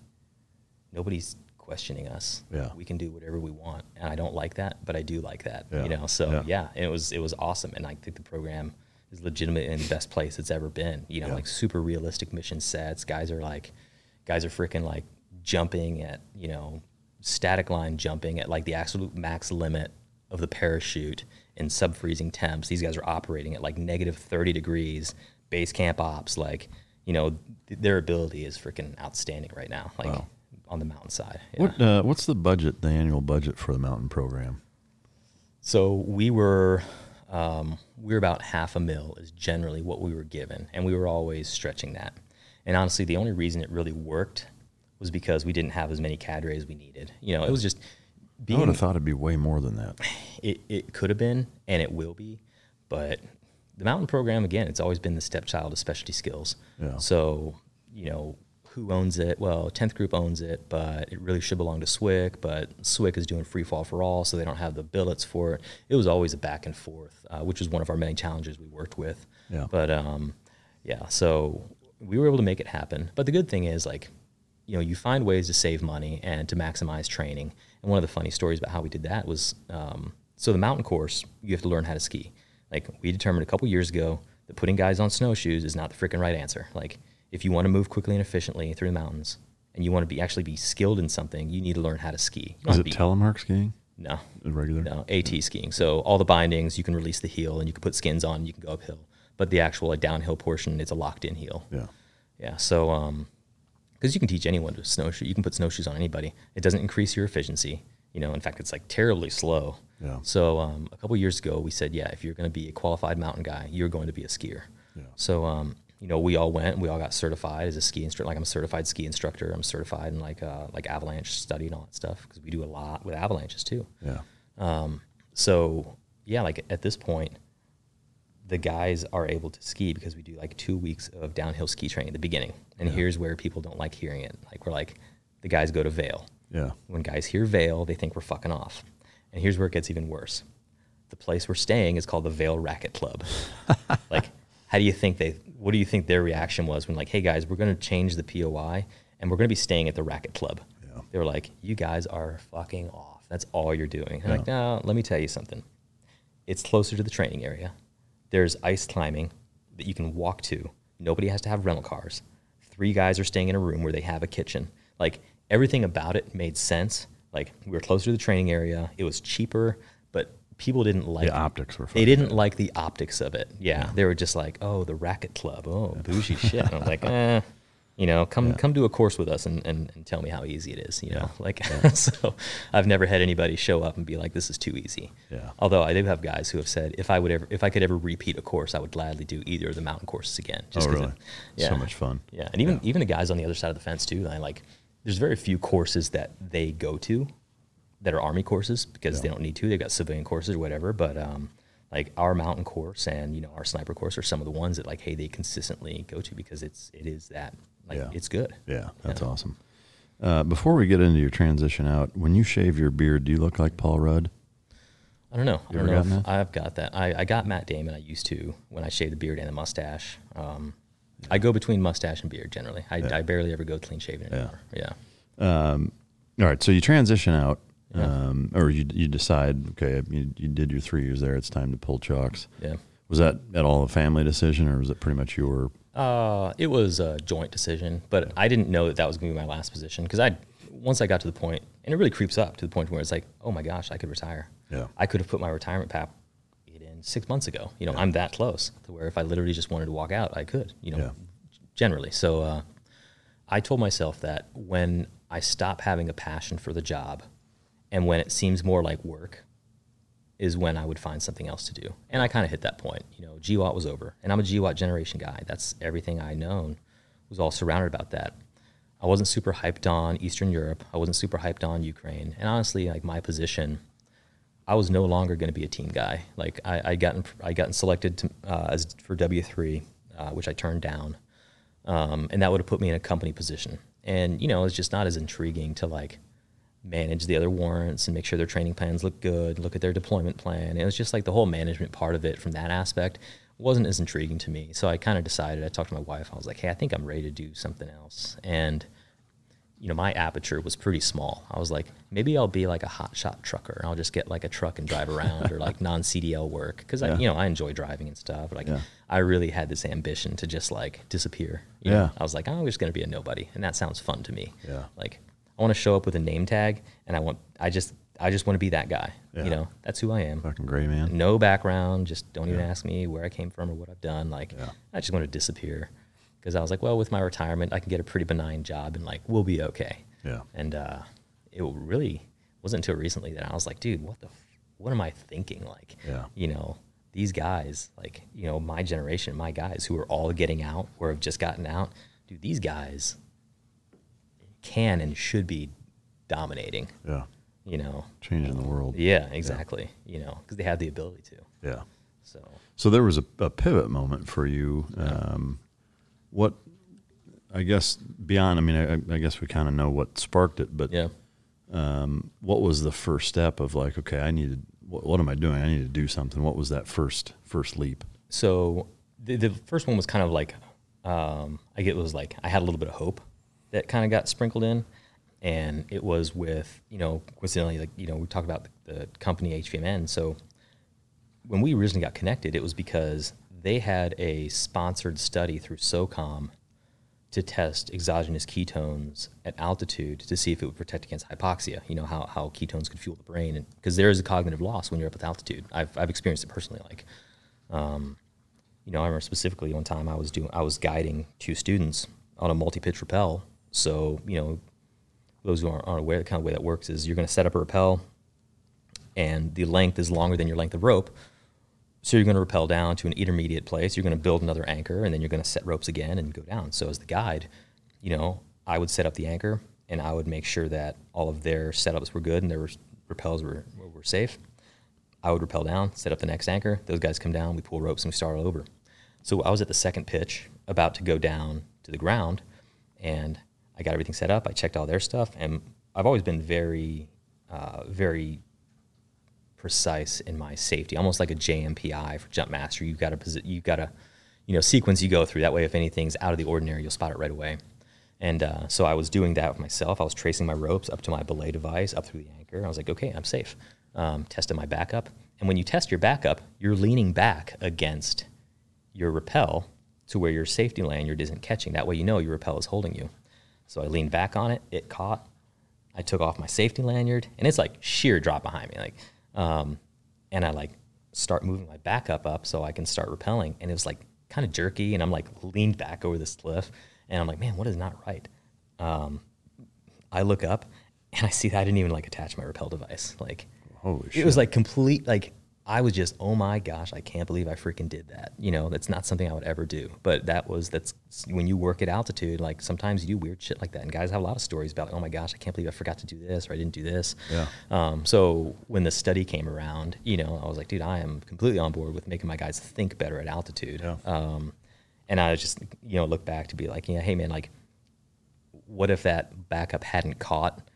nobody's questioning us. Yeah. We can do whatever we want. And I don't like that, but I do like that. Yeah. You know, so Yeah. yeah. it was it was awesome. And I think the program is legitimate in the best place it's ever been. You know, Yeah. like super realistic mission sets. Guys are like guys are freaking like jumping at, you know, static line jumping at like the absolute max limit of the parachute in sub freezing temps. These guys are operating at like negative 30 degrees, base camp ops. Like, you know, th- their ability is freaking outstanding right now, like Wow. on the mountainside. Yeah. What uh, what's the budget, the annual budget for the mountain program? So we were um, we were about half a mil is generally what we were given, and we were always stretching that. And honestly, the only reason it really worked was because we didn't have as many cadre as we needed. You know, it was just I would have thought it'd be way more than that. [SIGHS] it, it could have been and it will be but the mountain program again it's always been the stepchild of specialty skills Yeah. so you know who owns it well 10th group owns it but it really should belong to swick but swick is doing free fall for all so they don't have the billets for it it was always a back and forth uh, which was one of our many challenges we worked with Yeah. but um, yeah so we were able to make it happen but the good thing is like you know, you find ways to save money and to maximize training. And one of the funny stories about how we did that was, um, so the mountain course, you have to learn how to ski. Like we determined a couple years ago that putting guys on snowshoes is not the freaking right answer. Like if you want to move quickly and efficiently through the mountains, and you want to be actually be skilled in something, you need to learn how to ski. Is it be- telemark skiing? No, regular? no, AT skiing. So all the bindings, you can release the heel, and you can put skins on, and you can go uphill. But the actual like, downhill portion, it's a locked-in heel. Yeah. Yeah. So, um, because you can teach anyone to snowshoe, you can put snowshoes on anybody. It doesn't increase your efficiency. You know, in fact, it's like terribly slow. Yeah. So, um, a couple years ago, we said, yeah, if you're going to be a qualified mountain guy, you're going to be a skier. Yeah. So, um, you know, we all went, we all got certified as a ski instructor. Like I'm a certified ski instructor. I'm certified in like uh, like avalanche study and all that stuff because we do a lot with avalanches too. Yeah. Um, So yeah, like at this point, the guys are able to ski because we do like two weeks of downhill ski training at the beginning. And here's where people don't like hearing it. Like we're like, the guys go to Vail. Yeah. When guys hear Vail, they think we're fucking off. And here's where it gets even worse. The place we're staying is called the Vail Racket Club. [LAUGHS] like, how do you think they? What do you think their reaction was when like, hey guys, we're going to change the POI and we're going to be staying at the Racket Club? Yeah. They were like, you guys are fucking off. That's all you're doing. I'm like, no, let me tell you something. It's closer to the training area. There's ice climbing that you can walk to. Nobody has to have rental cars. Three guys are staying in a room where they have a kitchen. Like everything about it made sense. Like we were closer to the training area. It was cheaper, people didn't like The optics were They didn't like the optics of it. Yeah, they were just like, "Oh, the racket club. Oh, bougie shit." And I'm like, [LAUGHS] "Eh, you know, come come do a course with us and, and, and tell me how easy it is." You know, like [LAUGHS] so. I've never had anybody show up and be like, "This is too easy." Yeah. Although I do have guys who have said, if I would ever, if I could ever repeat a course, I would gladly do either of the mountain courses again. Oh, 'cause really? It, So much fun. Yeah, and even even the guys on the other side of the fence too. I like. there's very few courses that they go to that are army courses because they don't need to. They've got civilian courses or whatever. But um, like our mountain course and you know our sniper course are some of the ones that like hey they consistently go to because it's it is that like Yeah. it's good. Yeah, that's awesome. Uh, before we get into your transition out, when you shave your beard, do you look like Paul Rudd? I don't know. You I don't know? I've got that. I, I got Matt Damon. I used to when I shaved the beard and the mustache. Um, I go between mustache and beard generally. I, I barely ever go clean shaven anymore. Yeah. Um, all right, so you transition out, um, or you you decide, okay, you, you did your three years there. It's time to pull chalks. Yeah. Was that at all a family decision, or was it pretty much your? Uh, it was a joint decision, but I didn't know that that was going to be my last position because I, once I got to the point, and it really creeps up to the point where it's like, oh my gosh, I could retire. Yeah. I could have put my retirement pack in six months ago. You know, I'm that close to where if I literally just wanted to walk out, I could. You know, Yeah. generally. So uh, I told myself that when I stop having a passion for the job, and when it seems more like work, is when I would find something else to do. And I kind of hit that point. You know, GWOT was over, and I'm a GWOT generation guy. That's everything I known was all surrounded about that. I wasn't super hyped on Eastern Europe. I wasn't super hyped on Ukraine. And honestly, like my position, I was no longer going to be a team guy. Like I, I gotten I gotten selected to, uh, as for W three, uh, which I turned down, um, and that would have put me in a company position. And you know, it's just not as intriguing to like manage the other warrants and make sure their training plans look good, look at their deployment plan. It was just like the whole management part of it from that aspect wasn't as intriguing to me. So I kind of decided, I talked to my wife, I was like, hey, I think I'm ready to do something else. And, you know, my aperture was pretty small. I was like, maybe I'll be like a hotshot trucker. I'll just get like a truck and drive around or like [LAUGHS] non CDL work. Cause I, you know, I enjoy driving and stuff. Like Yeah. I really had this ambition to just like disappear. you Yeah. know? I was like, I'm just going to be a nobody. And that sounds fun to me. Yeah. Like I want to show up with a name tag and I want, I just, I just want to be that guy. Yeah. You know, that's who I am. Fucking gray man. No background. Just don't even ask me where I came from or what I've done. Like, Yeah. I just want to disappear because I was like, well, with my retirement, I can get a pretty benign job and like we'll be okay. Yeah. And uh, it really wasn't until recently that I was like, dude, what the, f- what am I thinking? Like, Yeah. you know, these guys, like, you know, my generation, my guys who are all getting out or have just gotten out, dude, these guys can and should be dominating. Yeah. You know, Changing the world. yeah, exactly. You know, because they have the ability to. Yeah. So So there was a, a pivot moment for you. Um, what, I guess, beyond, I mean, I, I guess we kind of know what sparked it, but yeah. um, what was the first step of like, okay, I needed, what, what am I doing? I need to do something. What was that first, first leap? So the, the first one was kind of like, um, I get it was like I had a little bit of hope that kind of got sprinkled in, and it was with you know coincidentally like you know we talked about the, the company HVMN. So when we originally got connected, it was because they had a sponsored study through SOCOM to test exogenous ketones at altitude to see if it would protect against hypoxia. You know how, how ketones could fuel the brain, and because there is a cognitive loss when you're up at altitude. I've I've experienced it personally. Like, um, you know, I remember specifically one time I was doing I was guiding two students on a multi-pitch rappel. So you know, those who aren't, aren't aware, the kind of way that works is you're going to set up a rappel, and the length is longer than your length of rope. So you're going to rappel down to an intermediate place. You're going to build another anchor, and then you're going to set ropes again and go down. So as the guide, you know, I would set up the anchor, and I would make sure that all of their setups were good and their rappels were, were, safe. I would rappel down, set up the next anchor. Those guys come down, we pull ropes, and we start all over. So I was at the second pitch, about to go down to the ground, and I got everything set up. I checked all their stuff, and I've always been very, uh, very precise in my safety, almost like a JMPI for jump master. You've got to you've got to you know sequence you go through. That way, if anything's out of the ordinary, you'll spot it right away. And uh, so I was doing that with myself. I was tracing my ropes up to my belay device, up through the anchor. I was like, okay, I'm safe. Um, tested my backup, and when you test your backup, you're leaning back against your rappel to where your safety lanyard isn't catching. That way, you know your rappel is holding you. So I leaned back on it. It caught. I took off my safety lanyard, and it's like sheer drop behind me. Like, um, and I like start moving my back up up so I can start rappelling, and it was like kind of jerky, and I'm like leaned back over this cliff, and I'm like, man, what is not right? Um, I look up, and I see that I didn't even like attach my rappel device. Like, Holy it was like complete like I was just, oh my gosh, I can't believe I freaking did that. You know, that's not something I would ever do. But that was that's when you work at altitude. Like sometimes you do weird shit like that, and guys have a lot of stories about, oh my gosh, I can't believe I forgot to do this or I didn't do this. Yeah. Um, so when the study came around, you know, I was like, dude, I am completely on board with making my guys think better at altitude. Yeah. Um, and I just, you know, look back to be like, yeah, hey man, like, what if that backup hadn't caught?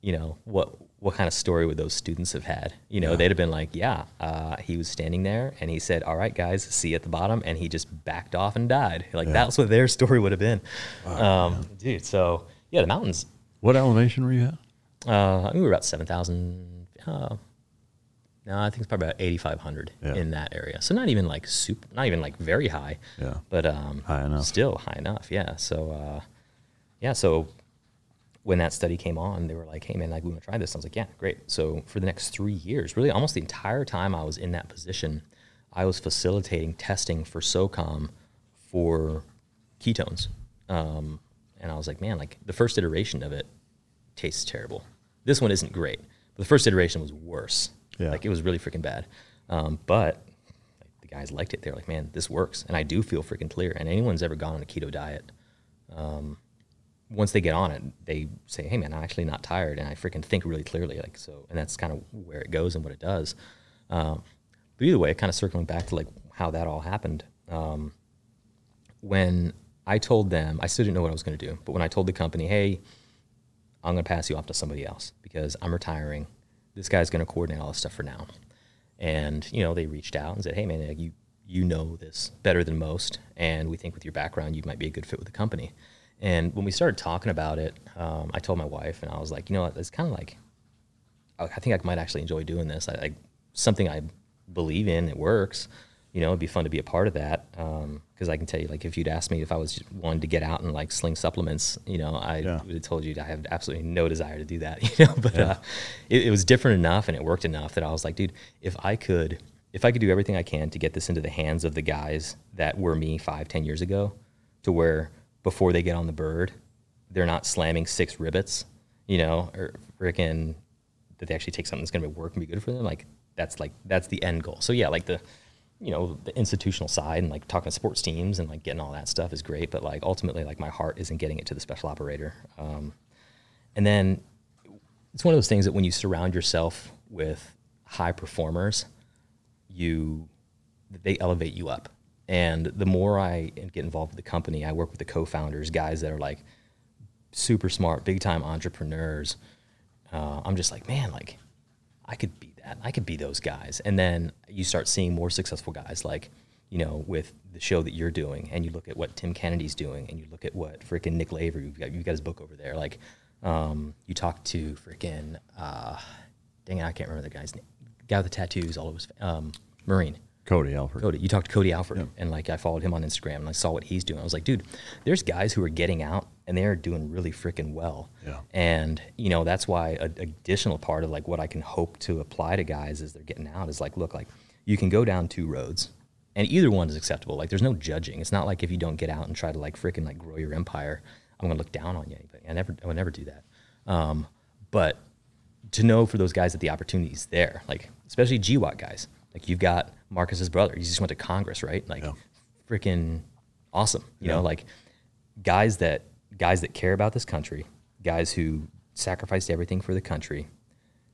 You know, what what kind of story would those students have had? You know, they'd have been like, yeah, uh, he was standing there and he said, all right, guys, see you at the bottom. And he just backed off and died. Like, Yeah. that's what their story would have been. um, dude, so yeah, the mountains, What elevation were you at? uh, I think we were about 7,000. Uh, no, I think it's probably about 8,500 Yeah. in that area. So not even like super, not even like very high. Yeah. But um, High enough. Still high enough. Yeah. So, uh, yeah. So when that study came on, they were like, "Hey, man, like we want to try this." I was like, "Yeah, great." So for the next three years, really almost the entire time I was in that position, I was facilitating testing for SOCOM for ketones. Um, and I was like, "Man, like the first iteration of it tastes terrible. This one isn't great, but the first iteration was worse. Yeah. Like it was really freaking bad. Um, but like, the guys liked it. They're like, man, this works, and I do feel freaking clear. And anyone's ever gone on a keto diet, um, once they get on it, they say, hey man, I'm actually not tired, and I freaking think really clearly. Like so, and that's kind of where it goes and what it does. Um, but either way, kind of circling back to like how that all happened. Um, when I told them, I still didn't know what I was going to do, but when I told the company, hey, I'm going to pass you off to somebody else because I'm retiring. This guy's going to coordinate all this stuff for now. And, you know, they reached out and said, hey, man, you, you know this better than most. And we think with your background, you might be a good fit with the company. And when we started talking about it, um, I told my wife, and I was like, you know, what, it's kind of like, I think I might actually enjoy doing this. I, I something I believe in. It works. You know, it'd be fun to be a part of that. Because I can tell you, like, if you'd asked me if I was wanted to get out and like sling supplements, you know, I Yeah. would have told you I have absolutely no desire to do that. [LAUGHS] You know, but uh, it, it was different enough and it worked enough that I was like, dude, if I could, if I could do everything I can to get this into the hands of the guys that were me five, ten years ago, to where before they get on the bird, they're not slamming six Rip Its, you know, or freaking that they actually take something that's going to work and be good for them. Like that's like that's the end goal. So yeah, like the you know the institutional side and like talking to sports teams and like getting all that stuff is great. But like ultimately, like my heart isn't getting it to the special operator. Um, and then it's one of those things that when you surround yourself with high performers, you they elevate you up. And the more I get involved with the company, I work with the co-founders, guys that are like super smart, big time entrepreneurs. Uh, I'm just like, man, like I could be that. I could be those guys. And then you start seeing more successful guys like, you know, with the show that you're doing, and you look at what Tim Kennedy's doing, and you look at what freaking Nick Lavery, you've got, you've got his book over there. Like, um, you talk to freaking, uh, dang it, I can't remember the guy's name. Guy with the tattoos all over his, um, Marine. Cody Alford. Cody. You talked to Cody Alford, and like I followed him on Instagram, and I saw what he's doing. I was like, dude, there's guys who are getting out, and they're doing really freaking well. Yeah. And you know that's why an additional part of like what I can hope to apply to guys as they're getting out is like, look, like you can go down two roads, and either one is acceptable. Like there's no judging. It's not like if you don't get out and try to like freaking like grow your empire, I'm gonna look down on you. But I never, I would never do that. Um, but to know for those guys that the opportunity is there, like especially GWOT guys. Like you've got Marcus's brother. He just went to Congress, right? Like freaking awesome. You know, like guys that guys that care about this country, guys who sacrificed everything for the country,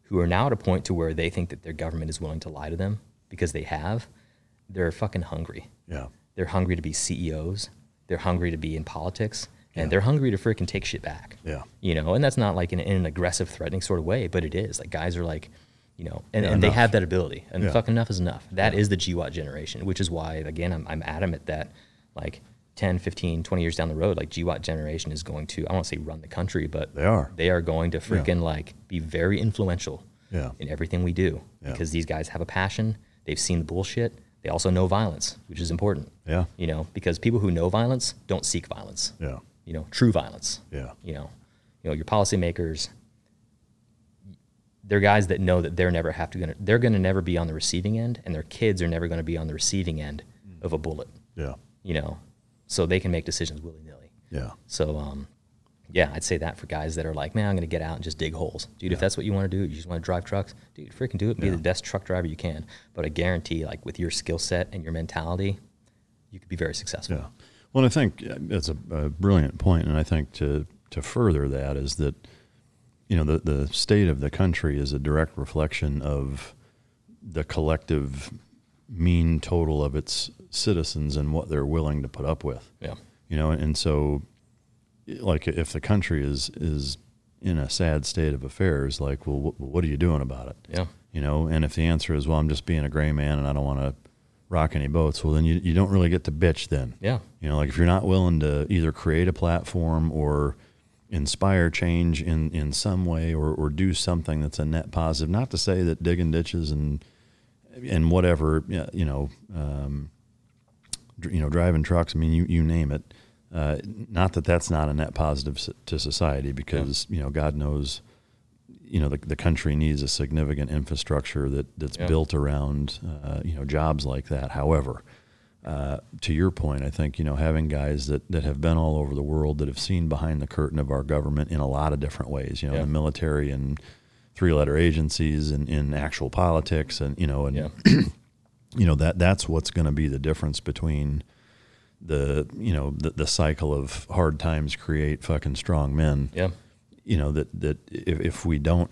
who are now at a point to where they think that their government is willing to lie to them because they have. They're fucking hungry. Yeah. They're hungry to be CEOs. They're hungry to be in politics, and they're hungry to freaking take shit back. Yeah. You know, and that's not like in, in an aggressive, threatening sort of way, but it is. Like guys are like, you know, and, Yeah, and they have that ability, and Yeah. fucking enough is enough. That is the GWOT generation, which is why, again, I'm, I'm adamant that like 10, 15, 20 years down the road, like GWOT generation is going to, I won't say run the country, but They are. They are going to freaking like be very influential Yeah. in everything we do Yeah. because these guys have a passion. They've seen the bullshit. They also know violence, which is important. Yeah. You know, because people who know violence don't seek violence. Yeah. You know, true violence. Yeah. You know, you know, your policymakers, they're guys that know that they're never have to gonna they're gonna never be on the receiving end and their kids are never gonna be on the receiving end of a bullet. Yeah. You know. So they can make decisions willy nilly. Yeah. So um yeah, I'd say that for guys that are like, man, I'm going to get out and just dig holes, dude. If that's what you want to do, you just want to drive trucks, dude. Freaking do it. Be Yeah. the best truck driver you can. But I guarantee, like with your skill set and your mentality, you could be very successful. Yeah. Well, I think that's a, a brilliant point, and I think to to further that is that you know the the state of the country is a direct reflection of the collective mean total of its citizens and what they're willing to put up with. Yeah. You know, and so like if the country is is in a sad state of affairs, like, well, what, what are you doing about it? Yeah. You know, and if the answer is, well, I'm just being a gray man and I don't want to rock any boats, well, then you, you don't really get to bitch then. Yeah. You know, like if you're not willing to either create a platform or inspire change in, in some way or, or do something that's a net positive, not to say that digging ditches and, and whatever, you know, um, you know, driving trucks, I mean, you, you name it. Uh, not that that's not a net positive to society because, you know, God knows, you know, the, the country needs a significant infrastructure that, that's Yeah. built around, uh, you know, jobs like that. However, uh, to your point, I think, you know, having guys that, that have been all over the world that have seen behind the curtain of our government in a lot of different ways, you know, Yeah. the military and three letter agencies and in actual politics and, you know, and, Yeah. [CLEARS THROAT] you know, that that's what's going to be the difference between the, you know, the, the cycle of hard times create fucking strong men Yeah. you know that that if, if we don't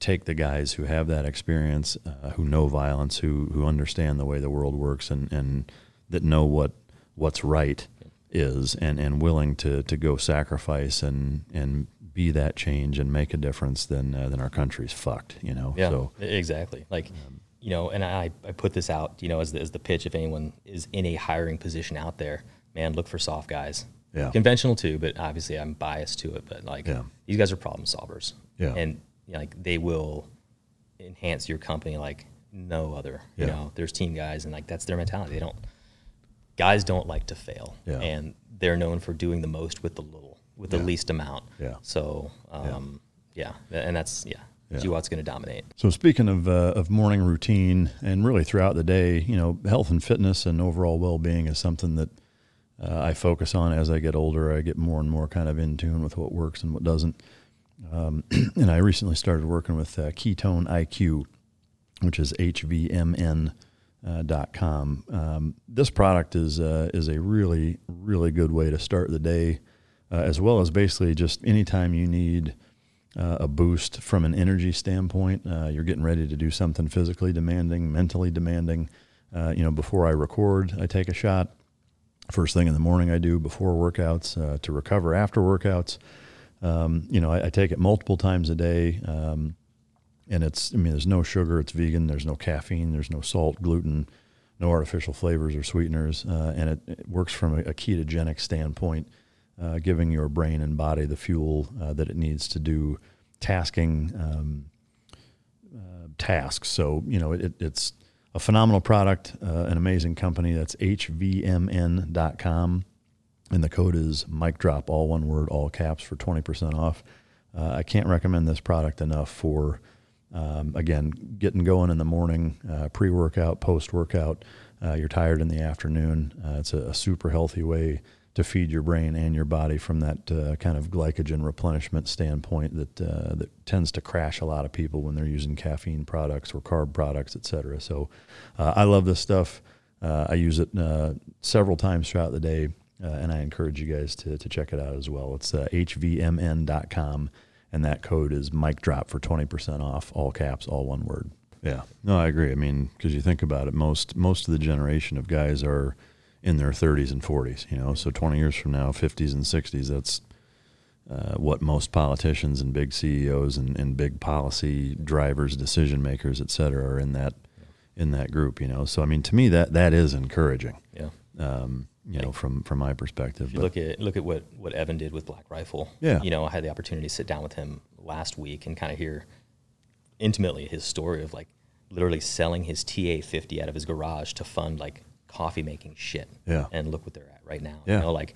take the guys who have that experience, uh, who know violence, who who understand the way the world works, and and that know what what's right is, and and willing to to go sacrifice and and be that change and make a difference, then uh, then our country's fucked. You know. Yeah, So exactly. Like, you know, and I, I put this out, you know, as the, as the pitch. If anyone is in a hiring position out there, man, look for SOF guys. Yeah. Conventional too, but obviously I'm biased to it. But like, Yeah. these guys are problem solvers. Yeah. And you know, like they will enhance your company like no other. You know, there's team guys, and like that's their mentality. They don't. Guys don't like to fail, Yeah. and they're known for doing the most with the little, with the Yeah. least amount. Yeah. So, um, yeah. and that's yeah. Yeah. GWOT's going to dominate. So speaking of uh, of morning routine and really throughout the day, you know, health and fitness and overall well being is something that uh, I focus on as I get older. I get more and more kind of in tune with what works and what doesn't. Um, [CLEARS THROAT] and I recently started working with uh, Ketone IQ, which is hvmn. Dot com. Um, this product is uh, is a really really good way to start the day, uh, as well as basically just anytime you need uh, a boost from an energy standpoint. Uh, you're getting ready to do something physically demanding, mentally demanding. Uh, you know, before I record, I take a shot. First thing in the morning, I do before workouts uh, to recover after workouts. Um, you know, I, I take it multiple times a day. Um, and it's, I mean, there's no sugar, it's vegan, there's no caffeine, there's no salt, gluten, no artificial flavors or sweeteners. Uh, and it, it works from a, a ketogenic standpoint, uh, giving your brain and body the fuel uh, that it needs to do tasking um, uh, tasks. So, you know, it, it's a phenomenal product, uh, an amazing company. That's hvmn.com. And the code is Mike Drop, all one word, all caps for 20% off. Uh, I can't recommend this product enough for, um, again, getting going in the morning, uh, pre workout, post workout. Uh, you're tired in the afternoon. Uh, it's a, a super healthy way to feed your brain and your body from that uh, kind of glycogen replenishment standpoint that uh, that tends to crash a lot of people when they're using caffeine products or carb products, et cetera. So uh, I love this stuff. I use it several times throughout the day, and I encourage you guys to, to check it out as well. It's hvmn.com, and that code is Mike Drop for 20% off, all caps, all one word. Yeah, no, I agree. I mean, because you think about it, most most of the generation of guys are in their 30s and 40s. You know, so 20 years from now, 50s and 60s. That's uh, what most politicians and big CEOs and, and big policy drivers, decision makers, et cetera, are in that in that group. You know, so I mean, to me, that that is encouraging. Yeah. Um, you know, from from my perspective. If you look at look at what what Evan did with Black Rifle. Yeah. You know, I had the opportunity to sit down with him last week and kind of hear intimately his story of like literally selling his TA fifty out of his garage to fund like coffee making shit. Yeah. And look what they're at right now. Yeah. You know, like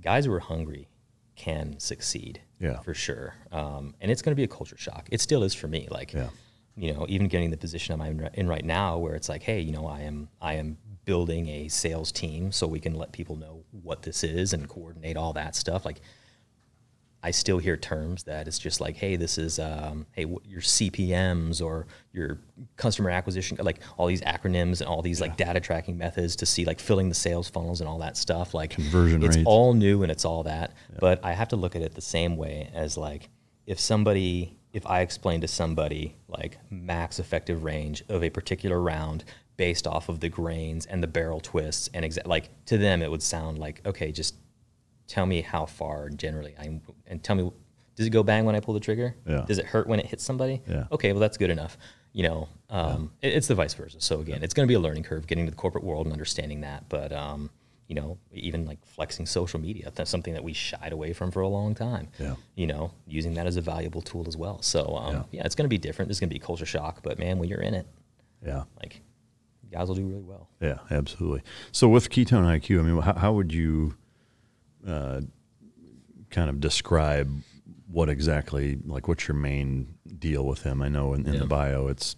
guys who are hungry can succeed. Yeah. For sure. Um, and it's going to be a culture shock. It still is for me. Like, Yeah. you know, even getting the position I'm in right now, where it's like, hey, you know, I am I am building a sales team so we can let people know what this is and coordinate all that stuff. Like, I still hear terms that it's just like, hey, this is, um, hey, your CPMS or your customer acquisition, like all these acronyms and all these like data tracking methods to see like filling the sales funnels and all that stuff. Like Conversion it's rates. all new and it's all that. But I have to look at it the same way as like if somebody, if I explain to somebody like max effective range of a particular round based off of the grains and the barrel twists and exa- like to them it would sound like okay, just tell me how far generally I'm and tell me does it go bang when I pull the trigger? Yeah. Does it hurt when it hits somebody? Yeah. Okay, well that's good enough. You know, um, it- it's the vice versa. So again, it's going to be a learning curve getting to the corporate world and understanding that. But um, you know, even like flexing social media, that's something that we shied away from for a long time. Yeah. You know, using that as a valuable tool as well. So um, Yeah. yeah. it's going to be different. There's going to be culture shock, but man, when you're in it, Yeah. like guys will do really well. Yeah, absolutely. So with ketone IQ, I mean, how, how would you uh, kind of describe what exactly, like, what's your main deal with him? I know in, in Yeah. the bio it's,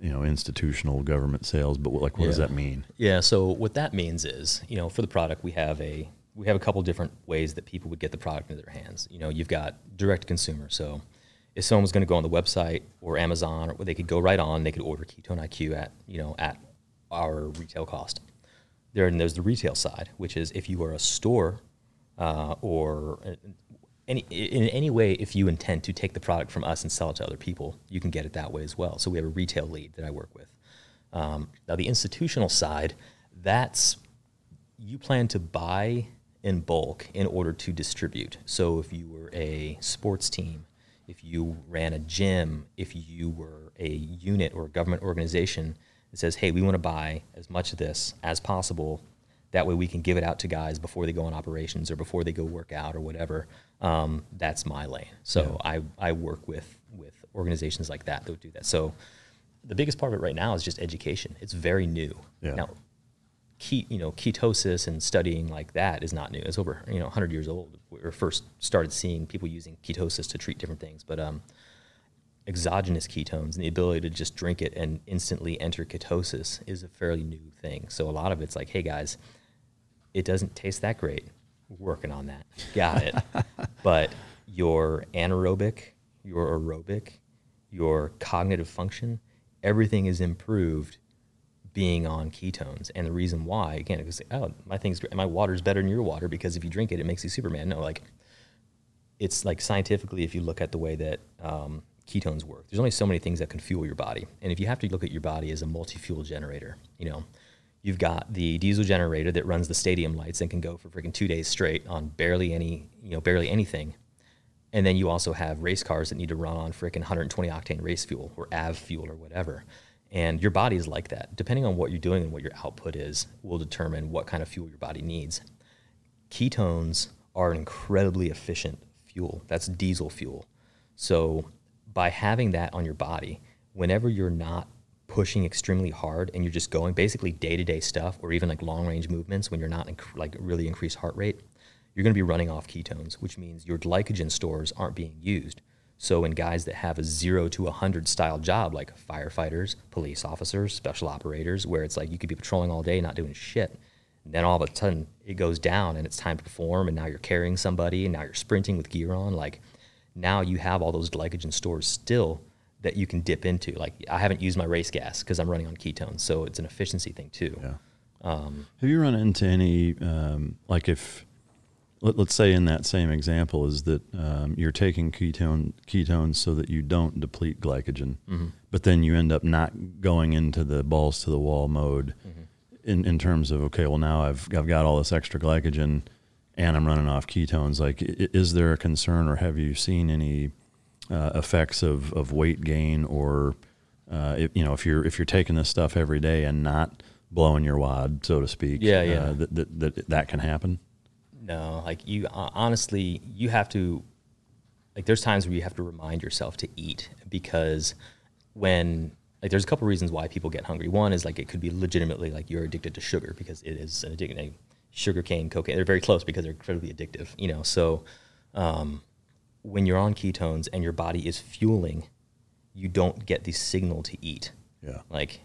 you know, institutional government sales, but what, like, what does that mean? Yeah. So what that means is, you know, for the product, we have a we have a couple different ways that people would get the product into their hands. You know, you've got direct consumer. So if someone was going to go on the website or Amazon, or they could go right on, they could order Ketone IQ at you know at our retail cost. There and there's the retail side, which is if you are a store uh, or uh, any in any way, if you intend to take the product from us and sell it to other people, you can get it that way as well. So we have a retail lead that I work with. Um, now the institutional side, that's you plan to buy in bulk in order to distribute. So if you were a sports team, if you ran a gym, if you were a unit or a government organization that says, "Hey, we want to buy as much of this as possible." That way, we can give it out to guys before they go on operations or before they go work out or whatever. Um, that's my lane. So I, I work with with organizations like that that would do that. So the biggest part of it right now is just education. It's very new. Yeah. Now, ke- you know, ketosis and studying like that is not new. It's over, you know, 100 years old. We first started seeing people using ketosis to treat different things, but um, exogenous ketones and the ability to just drink it and instantly enter ketosis is a fairly new thing. So a lot of it's like, hey guys, it doesn't taste that great. We're working on that. Got it. [LAUGHS] but your anaerobic, your aerobic, your cognitive function, everything is improved being on ketones. And the reason why, again, because oh, my thing's great. my water's better than your water because if you drink it, it makes you Superman. No, like it's like scientifically, if you look at the way that um, ketones work, there's only so many things that can fuel your body. And if you have to look at your body as a multi-fuel generator, you know, you've got the diesel generator that runs the stadium lights and can go for freaking two days straight on barely any, you know, barely anything. And then you also have race cars that need to run on freaking 120 octane race fuel or AV fuel or whatever. And your body is like that. Depending on what you're doing and what your output is, will determine what kind of fuel your body needs. Ketones are an incredibly efficient fuel. That's diesel fuel. So by having that on your body, whenever you're not pushing extremely hard and you're just going basically day-to-day stuff or even like long-range movements when you're not inc- like really increased heart rate, you're going to be running off ketones, which means your glycogen stores aren't being used. So in guys that have a 0 to 100 style job like firefighters, police officers, special operators where it's like you could be patrolling all day not doing shit. And then all of a sudden it goes down and it's time to perform and now you're carrying somebody and now you're sprinting with gear on like now you have all those glycogen stores still that you can dip into. Like I haven't used my race gas because I'm running on ketones, so it's an efficiency thing too. Yeah. Um, Have you run into any, um, like if, let, let's say in that same example is that um, you're taking ketone ketones so that you don't deplete glycogen, Mhm. but then you end up not going into the balls to the wall mode in, in terms of, okay, well now I've, I've got all this extra glycogen and I'm running off ketones. Like, is there a concern or have you seen any uh, effects of, of weight gain or, uh, if, you know, if you're, if you're taking this stuff every day and not blowing your wad, so to speak, Yeah, yeah. uh, that, that, that, that can happen? No, like you uh, honestly, you have to like there's times where you have to remind yourself to eat because when like there's a couple reasons why people get hungry. One is like it could be legitimately like you're addicted to sugar because it is an addiction. Like, sugar cane, cocaine, they're very close because they're incredibly addictive, you know. So um, when you're on ketones and your body is fueling, you don't get the signal to eat. Yeah. Like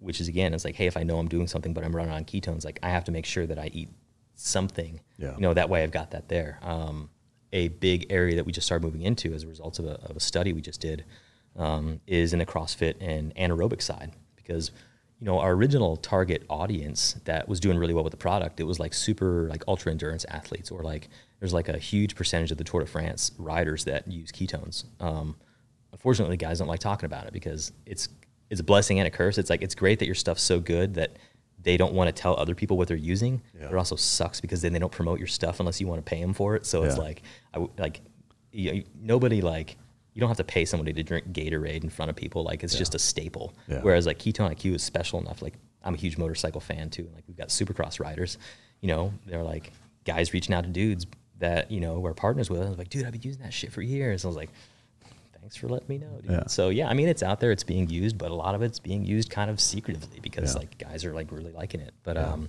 which is again, it's like, hey, if I know I'm doing something but I'm running on ketones, like I have to make sure that I eat something. Yeah. You know, that way I've got that there. Um, a big area that we just started moving into as a result of a, of a study we just did um, is in the CrossFit and anaerobic side because you know our original target audience that was doing really well with the product it was like super like ultra endurance athletes or like there's like a huge percentage of the Tour de France riders that use ketones. Um, unfortunately, guys don't like talking about it because it's it's a blessing and a curse. It's like it's great that your stuff's so good that they don't want to tell other people what they're using. Yeah. It also sucks because then they don't promote your stuff unless you want to pay them for it. So it's like I w- like you, you- nobody like you don't have to pay somebody to drink Gatorade in front of people. Like it's just a staple. Yeah. Whereas like Ketone IQ is special enough. Like I'm a huge motorcycle fan too. Like we've got Supercross riders. You know, they're like guys reaching out to dudes that you know we're partners with. I was like, dude, I've been using that shit for years. I was like, thanks for letting me know, dude. Yeah. So yeah, I mean, it's out there, it's being used, but a lot of it's being used kind of secretively because Yeah. like guys are like really liking it. But um,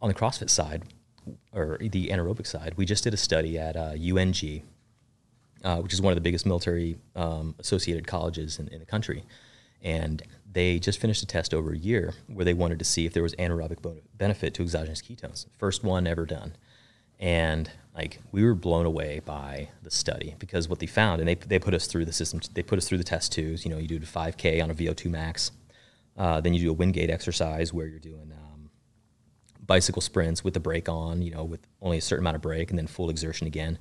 on the CrossFit side or the anaerobic side, we just did a study at uh, UNG, uh, which is one of the biggest military um, associated colleges in, in the country. And they just finished a test over a year where they wanted to see if there was anaerobic benefit to exogenous ketones. First one ever done. And like we were blown away by the study because what they found, and they, they put us through the system, they put us through the test twos. You know, you do the 5K on a VO2 max. Uh, then you do a Wingate exercise where you're doing um, bicycle sprints with the brake on, you know, with only a certain amount of brake and then full exertion again.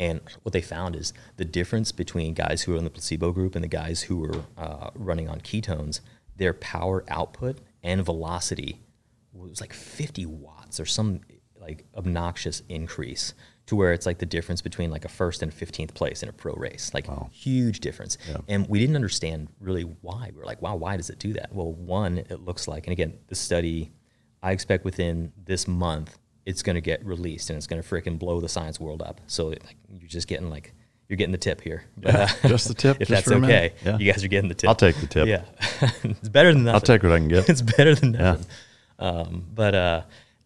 And what they found is the difference between guys who were in the placebo group and the guys who were uh, running on ketones, their power output and velocity was like 50 watts or some like obnoxious increase to where it's like the difference between like a first and 15th place in a pro race like huge difference. And we didn't understand really why. We were like wow why does it do that? Well one it looks like and again the study i expect within this month it's going to get released and it's going to freaking blow the science world up so like you're just getting like you're getting the tip here But, Yeah, just the tip, [LAUGHS] if that's okay Yeah. you guys are getting the tip I'll take the tip. yeah [LAUGHS] it's better than nothing I'll take what I can get. [LAUGHS] it's better than Yeah. Um, but uh,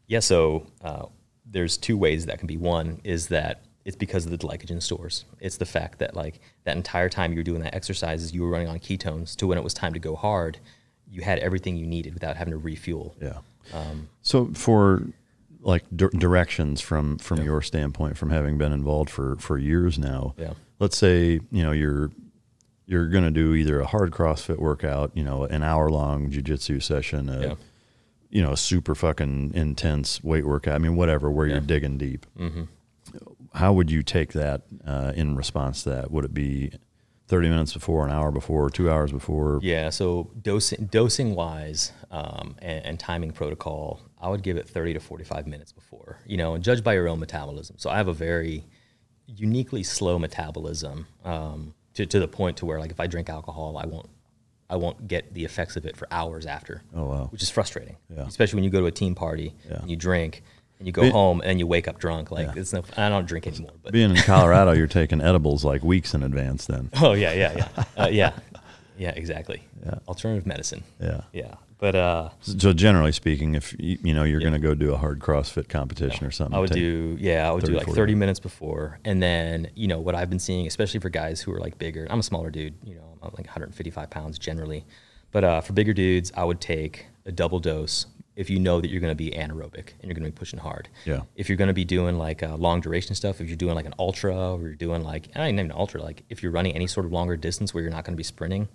yeah, so uh, there's two ways that can be. One is that it's because of the glycogen stores. It's the fact that like that entire time you were doing that exercises, you were running on ketones. To when it was time to go hard, you had everything you needed without having to refuel. Yeah. Um, So for like dir- directions from from your standpoint, from having been involved for for years now, Yeah. let's say you know you're you're going to do either a hard CrossFit workout, you know, an hour long jujitsu session, a, Yeah. you know, a super fucking intense weight workout. I mean, whatever, where you're digging deep. Mhm. How would you take that uh, in response to that? Would it be 30 minutes before, an hour before, two hours before? Yeah, so dosing dosing wise um, and, and timing protocol, I would give it 30 to 45 minutes before, you know, and judge by your own metabolism. So I have a very uniquely slow metabolism um, to, to the point to where like if I drink alcohol, I won't I won't get the effects of it for hours after. Oh, wow. Which is frustrating. Yeah. Especially when you go to a team party Yeah. and you drink and you go Be- home and you wake up drunk. Like Yeah. it's no I don't drink anymore. But Being in Colorado, you're taking edibles like weeks in advance then. Oh yeah, yeah, yeah, uh, yeah, yeah, exactly. Yeah. Alternative medicine. Yeah. yeah. But uh, So generally speaking, if you, you know you're Yeah. going to go do a hard CrossFit competition or something, I would do yeah, I would 30, do like 40 30 minutes before, and then you know what I've been seeing, especially for guys who are like bigger. I'm a smaller dude, you know, I'm like 155 pounds generally, but uh, for bigger dudes, I would take a double dose if you know that you're going to be anaerobic and you're going to be pushing hard. Yeah. If you're going to be doing like uh, long duration stuff, if you're doing like an ultra or you're doing like I don't even ultra, like if you're running any sort of longer distance where you're not going to be sprinting,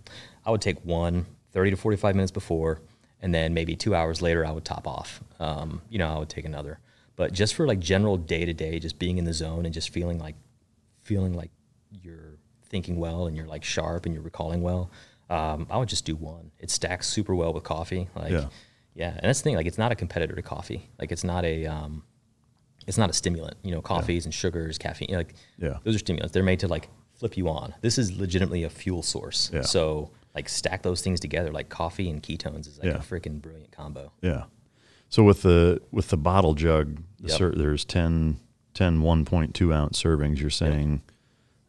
I would take one 30 to 45 minutes before, and then maybe two hours later I would top off. Um, you know, I would take another. But just for like general day to day, just being in the zone and just feeling like feeling like you're thinking well and you're like sharp and you're recalling well, um, I would just do one. It stacks super well with coffee. Like, Yeah. yeah. And that's the thing. Like, it's not a competitor to coffee. Like, it's not a, um, it's not a stimulant. You know, coffees and sugars, caffeine. Like, Yeah. those are stimulants. They're made to like flip you on. This is legitimately a fuel source. Yeah. So like stack those things together. Like coffee and ketones is like Yeah. a freaking brilliant combo. Yeah. So with the with the bottle jug, the Yep. cer- there's 10, 10 1.2 ounce servings. You're saying,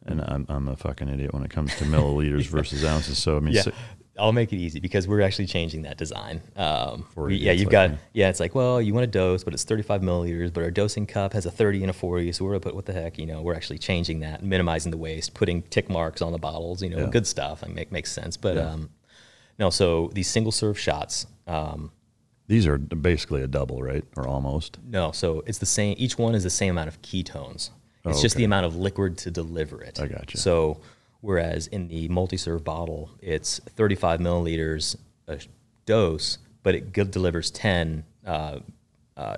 and I'm I'm a fucking idiot when it comes to milliliters [LAUGHS] versus ounces. So I mean, Yeah. si- I'll make it easy because we're actually changing that design. Um, For we- idiots yeah, you've like got yeah. It's like well, you want a dose, but it's 35 milliliters. But our dosing cup has a 30 and a 40, so we're gonna put what the heck, you know? We're actually changing that, minimizing the waste, putting tick marks on the bottles, you know, Yeah. good stuff. Like make makes sense. But Yeah. um, no, so these single serve shots. Um, these are basically a double, right, or almost. no, so it's the same. Each one is the same amount of ketones, It's Oh, just the amount of liquid to deliver it. I got gotcha. So, whereas in the multi-serve bottle, it's 35 milliliters a dose, but it delivers 10 uh, uh,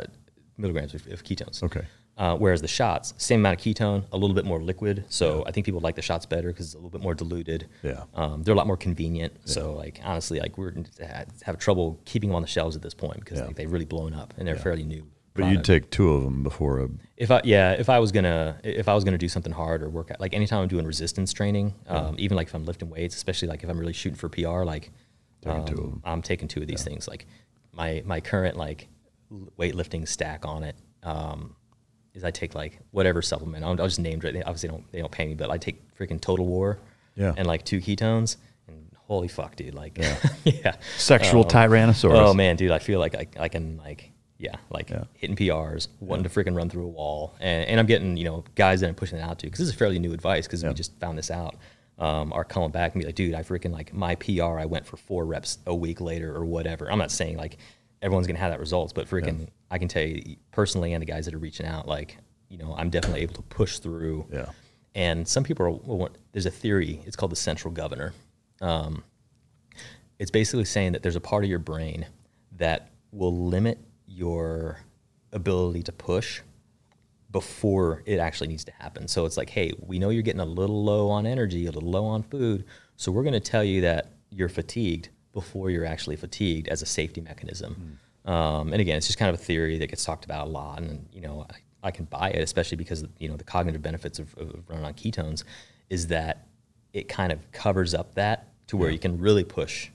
milligrams of, of ketones. Okay. Uh, whereas the shots, same amount of ketone, a little bit more liquid. So I think people like the shots better because it's a little bit more diluted. Yeah. Um, they're a lot more convenient. So like honestly, like we're ha- have trouble keeping them on the shelves at this point because Yeah. like, they've really blown up and they're fairly new. But you'd take two of them before a. If I yeah, if I was gonna if I was gonna do something hard or work out like anytime I'm doing resistance training, um, even like if I'm lifting weights, especially like if I'm really shooting for PR, like Taking two of um. I'm taking two of these things. Like my my current like weightlifting stack on it um, is I take like whatever supplement. I'll, I'll just name it. They Obviously, don't they don't pay me, but I take freaking Total War Yeah. and like two ketones. And holy fuck, dude! Like yeah, [LAUGHS] Sexual Um, Tyrannosaurus. Oh man, dude, I feel like I, I can like yeah, like Yeah. hitting PRs, wanting to freaking run through a wall, and, and I'm getting you know guys that I'm pushing it out to because this is fairly new advice because Yeah. we just found this out. Um, are coming back and be like, dude, I freaking like my PR. I went for four reps a week later or whatever. I'm not saying like everyone's gonna have that results, but freaking I can tell you personally and the guys that are reaching out, like you know, I'm definitely able to push through. Yeah. And some people are, there's a theory, it's called the central governor. Um, it's basically saying that there's a part of your brain that will limit your ability to push before it actually needs to happen. So it's like, hey, we know you're getting a little low on energy, a little low on food. So we're going to tell you that you're fatigued before you're actually fatigued as a safety mechanism. Um, and again, it's just kind of a theory that gets talked about a lot. And, you know, I, I can buy it, especially because, you know, the cognitive benefits of, of running on ketones is that it kind of covers up that to where you can really push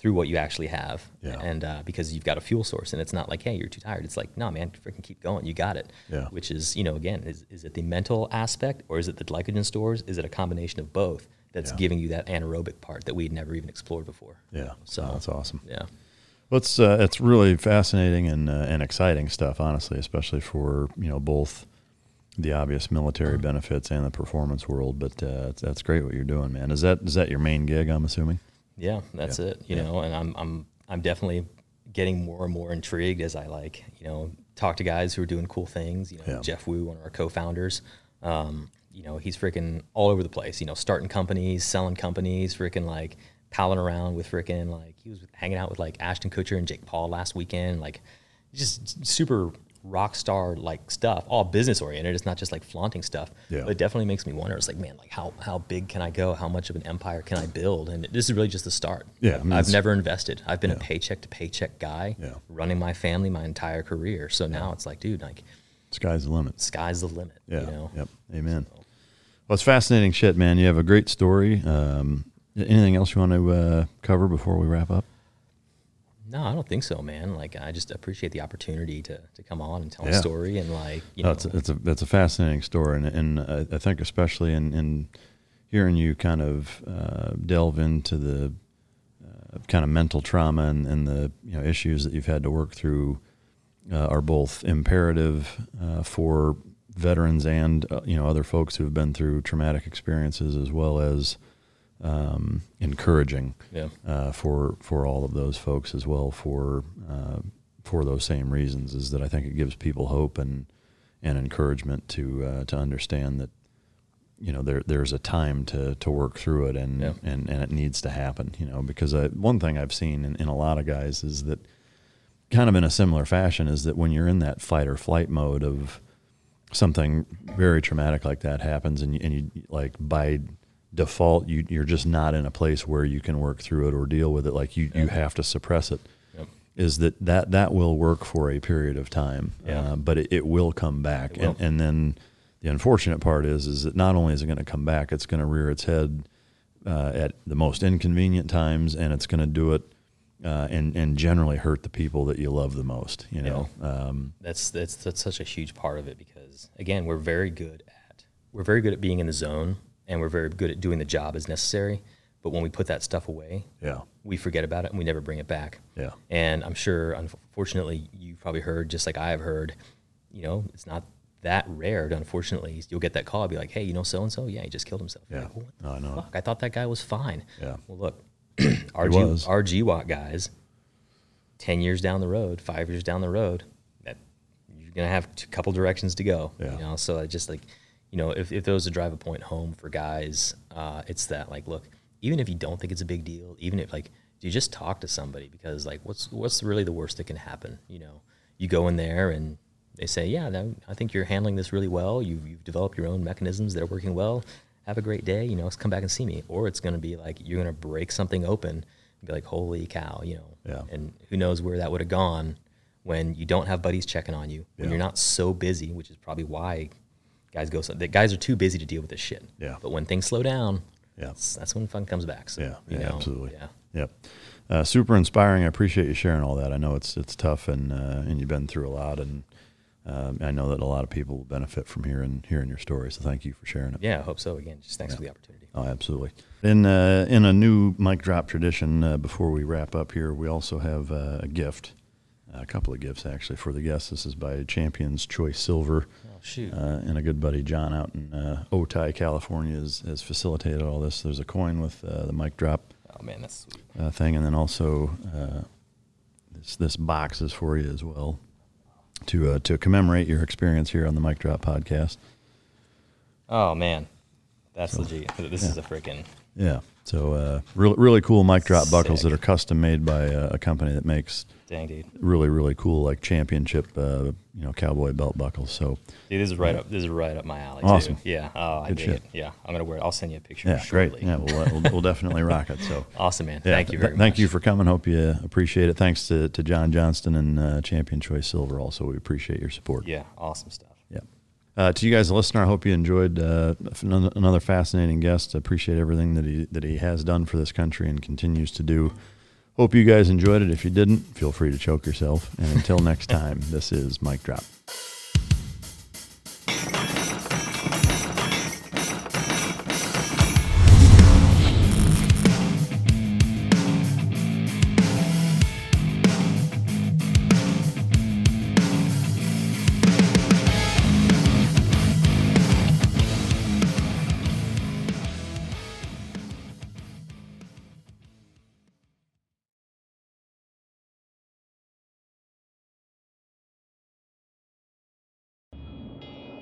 through what you actually have. Yeah. And uh, because you've got a fuel source and it's not like, hey, you're too tired. It's like, no, man, freaking keep going. You got it. Yeah. Which is, you know, again, is, is it the mental aspect or is it the glycogen stores? Is it a combination of both that's Yeah. giving you that anaerobic part that we'd never even explored before? Yeah. So Oh, that's awesome. Yeah. Well, it's uh, it's really fascinating and uh, and exciting stuff, honestly, especially for you know both the obvious military benefits and the performance world. But uh, that's great what you're doing, man. Is that is that your main gig? I'm assuming. Yeah, that's Yeah. it. You Yeah. know, and I'm I'm I'm definitely getting more and more intrigued as I like, you know, talk to guys who are doing cool things. You know, Yeah. Geoff Woo, one of our co-founders. Um, you know, he's freaking all over the place. You know, starting companies, selling companies, freaking like palling around with freaking like he was hanging out with like Ashton Kutcher and Jake Paul last weekend. Like, just super rock star like stuff, all business oriented. It's not just like flaunting stuff. Yeah. But it definitely makes me wonder. It's like, man, like how how big can I go? How much of an empire can I build? And this is really just the start. Yeah, I mean, it's- never invested. I've been a paycheck to paycheck guy, Yeah. running my family my entire career. So now it's like, dude, like Sky's the limit. sky's the limit. Yeah. You know? Yep. Amen. Well, it's fascinating shit, man. You have a great story. Um, anything else you want to uh, cover before we wrap up? No, I don't think so, man. Like I just appreciate the opportunity to, to come on and tell Yeah. a story and like you No, know it's a, it's a it's a fascinating story, and, and I, I think especially in, in hearing you kind of uh, delve into the uh, kind of mental trauma and, and the you know issues that you've had to work through uh, are both imperative uh, for veterans and uh, you know other folks who have been through traumatic experiences as well as um, encouraging Yeah. uh, for for all of those folks as well for uh, for those same reasons is that I think it gives people hope and and encouragement to uh, to understand that you know there there's a time to to work through it and Yeah. and and it needs to happen you know because I, one thing I've seen in, in a lot of guys is that kind of in a similar fashion is that when you're in that fight or flight mode of something very traumatic like that happens and you, and you like by default you you're just not in a place where you can work through it or deal with it like you you have to suppress it Yep. is that that that will work for a period of time Yeah. uh, but it, it will come back will. And, and then the unfortunate part is is that not only is it going to come back it's going to rear its head uh, at the most inconvenient times and it's going to do it uh, and and generally hurt the people that you love the most you know um, that's that's that's such a huge part of it because again we're very good at we're very good at being in the zone and we're very good at doing the job as necessary but when we put that stuff away yeah we forget about it and we never bring it back Yeah. and i'm sure unfortunately you've probably heard just like i have heard you know it's not that rare to unfortunately you'll get that call be like hey you know so and so yeah he just killed himself Yeah. like, No, I know. fuck? i thought that guy was fine Yeah. well look our, [CLEARS THROAT] He G, was. our GWOT guys 10 years down the road, five years down the road, that you're going to have a couple directions to go. Yeah. You know, so I just like, you know, if, if there was to drive a point home for guys, uh, it's that like, look, even if you don't think it's a big deal, even if like you just talk to somebody because like what's what's really the worst that can happen? You know, you go in there and they say, yeah, no, I think you're handling this really well. You've, you've developed your own mechanisms that are working well. Have a great day. You know, come back and see me. Or it's going to be like you're going to break something open and be like, holy cow, you know. Yeah. And who knows where that would have gone when you don't have buddies checking on you, when Yeah. you're not so busy, which is probably why guys go. So, the guys are too busy to deal with this shit. Yeah. But when things slow down, Yeah. that's, when fun comes back. So, Yeah, yeah, know, absolutely. Yeah. Yep. Uh, super inspiring. I appreciate you sharing all that. I know it's it's tough and uh, and you've been through a lot, and um, I know that a lot of people will benefit from hearing hearing your story. So thank you for sharing it. Yeah, I hope so. Again, just thanks for the opportunity. Oh, absolutely. In uh, in a new Mike Drop tradition, uh, before we wrap up here, we also have uh, a gift, a couple of gifts actually for the guests. This is by Champions Choice Silver. Oh, shoot. Uh, and a good buddy John out in uh, Otay, California, has, has facilitated all this. There's a coin with uh, the Mike Drop Oh, man, that's sweet. uh, thing, and then also uh, this this box is for you as well to uh, to commemorate your experience here on the Mike Drop podcast. Oh, man. That's So, legit. This yeah. is a freaking. Yeah, so uh, really really cool Mike Drop buckles that are custom made by uh, a company that makes Dang, dude. really really cool like championship uh, you know cowboy belt buckles. So Dude, this is right up. This is right up my alley. Awesome. Too. Yeah. Oh, I Good dig shit. it. Yeah, I'm gonna wear it. I'll send you a picture. yeah, great. Yeah, we'll, we'll, we'll [LAUGHS] definitely rock it. So Awesome, man. Yeah, Thank you th- Thank you for coming. Hope you appreciate it. Thanks to, to John Johnston and uh, Champion Choice Silver. Also, we appreciate your support. Yeah, awesome stuff. Uh, to you guys, the listener, I hope you enjoyed uh, another another fascinating guest. I appreciate everything that he that he has done for this country and continues to do. Hope you guys enjoyed it. If you didn't, feel free to choke yourself. And until next [LAUGHS] time, this is Mike Drop.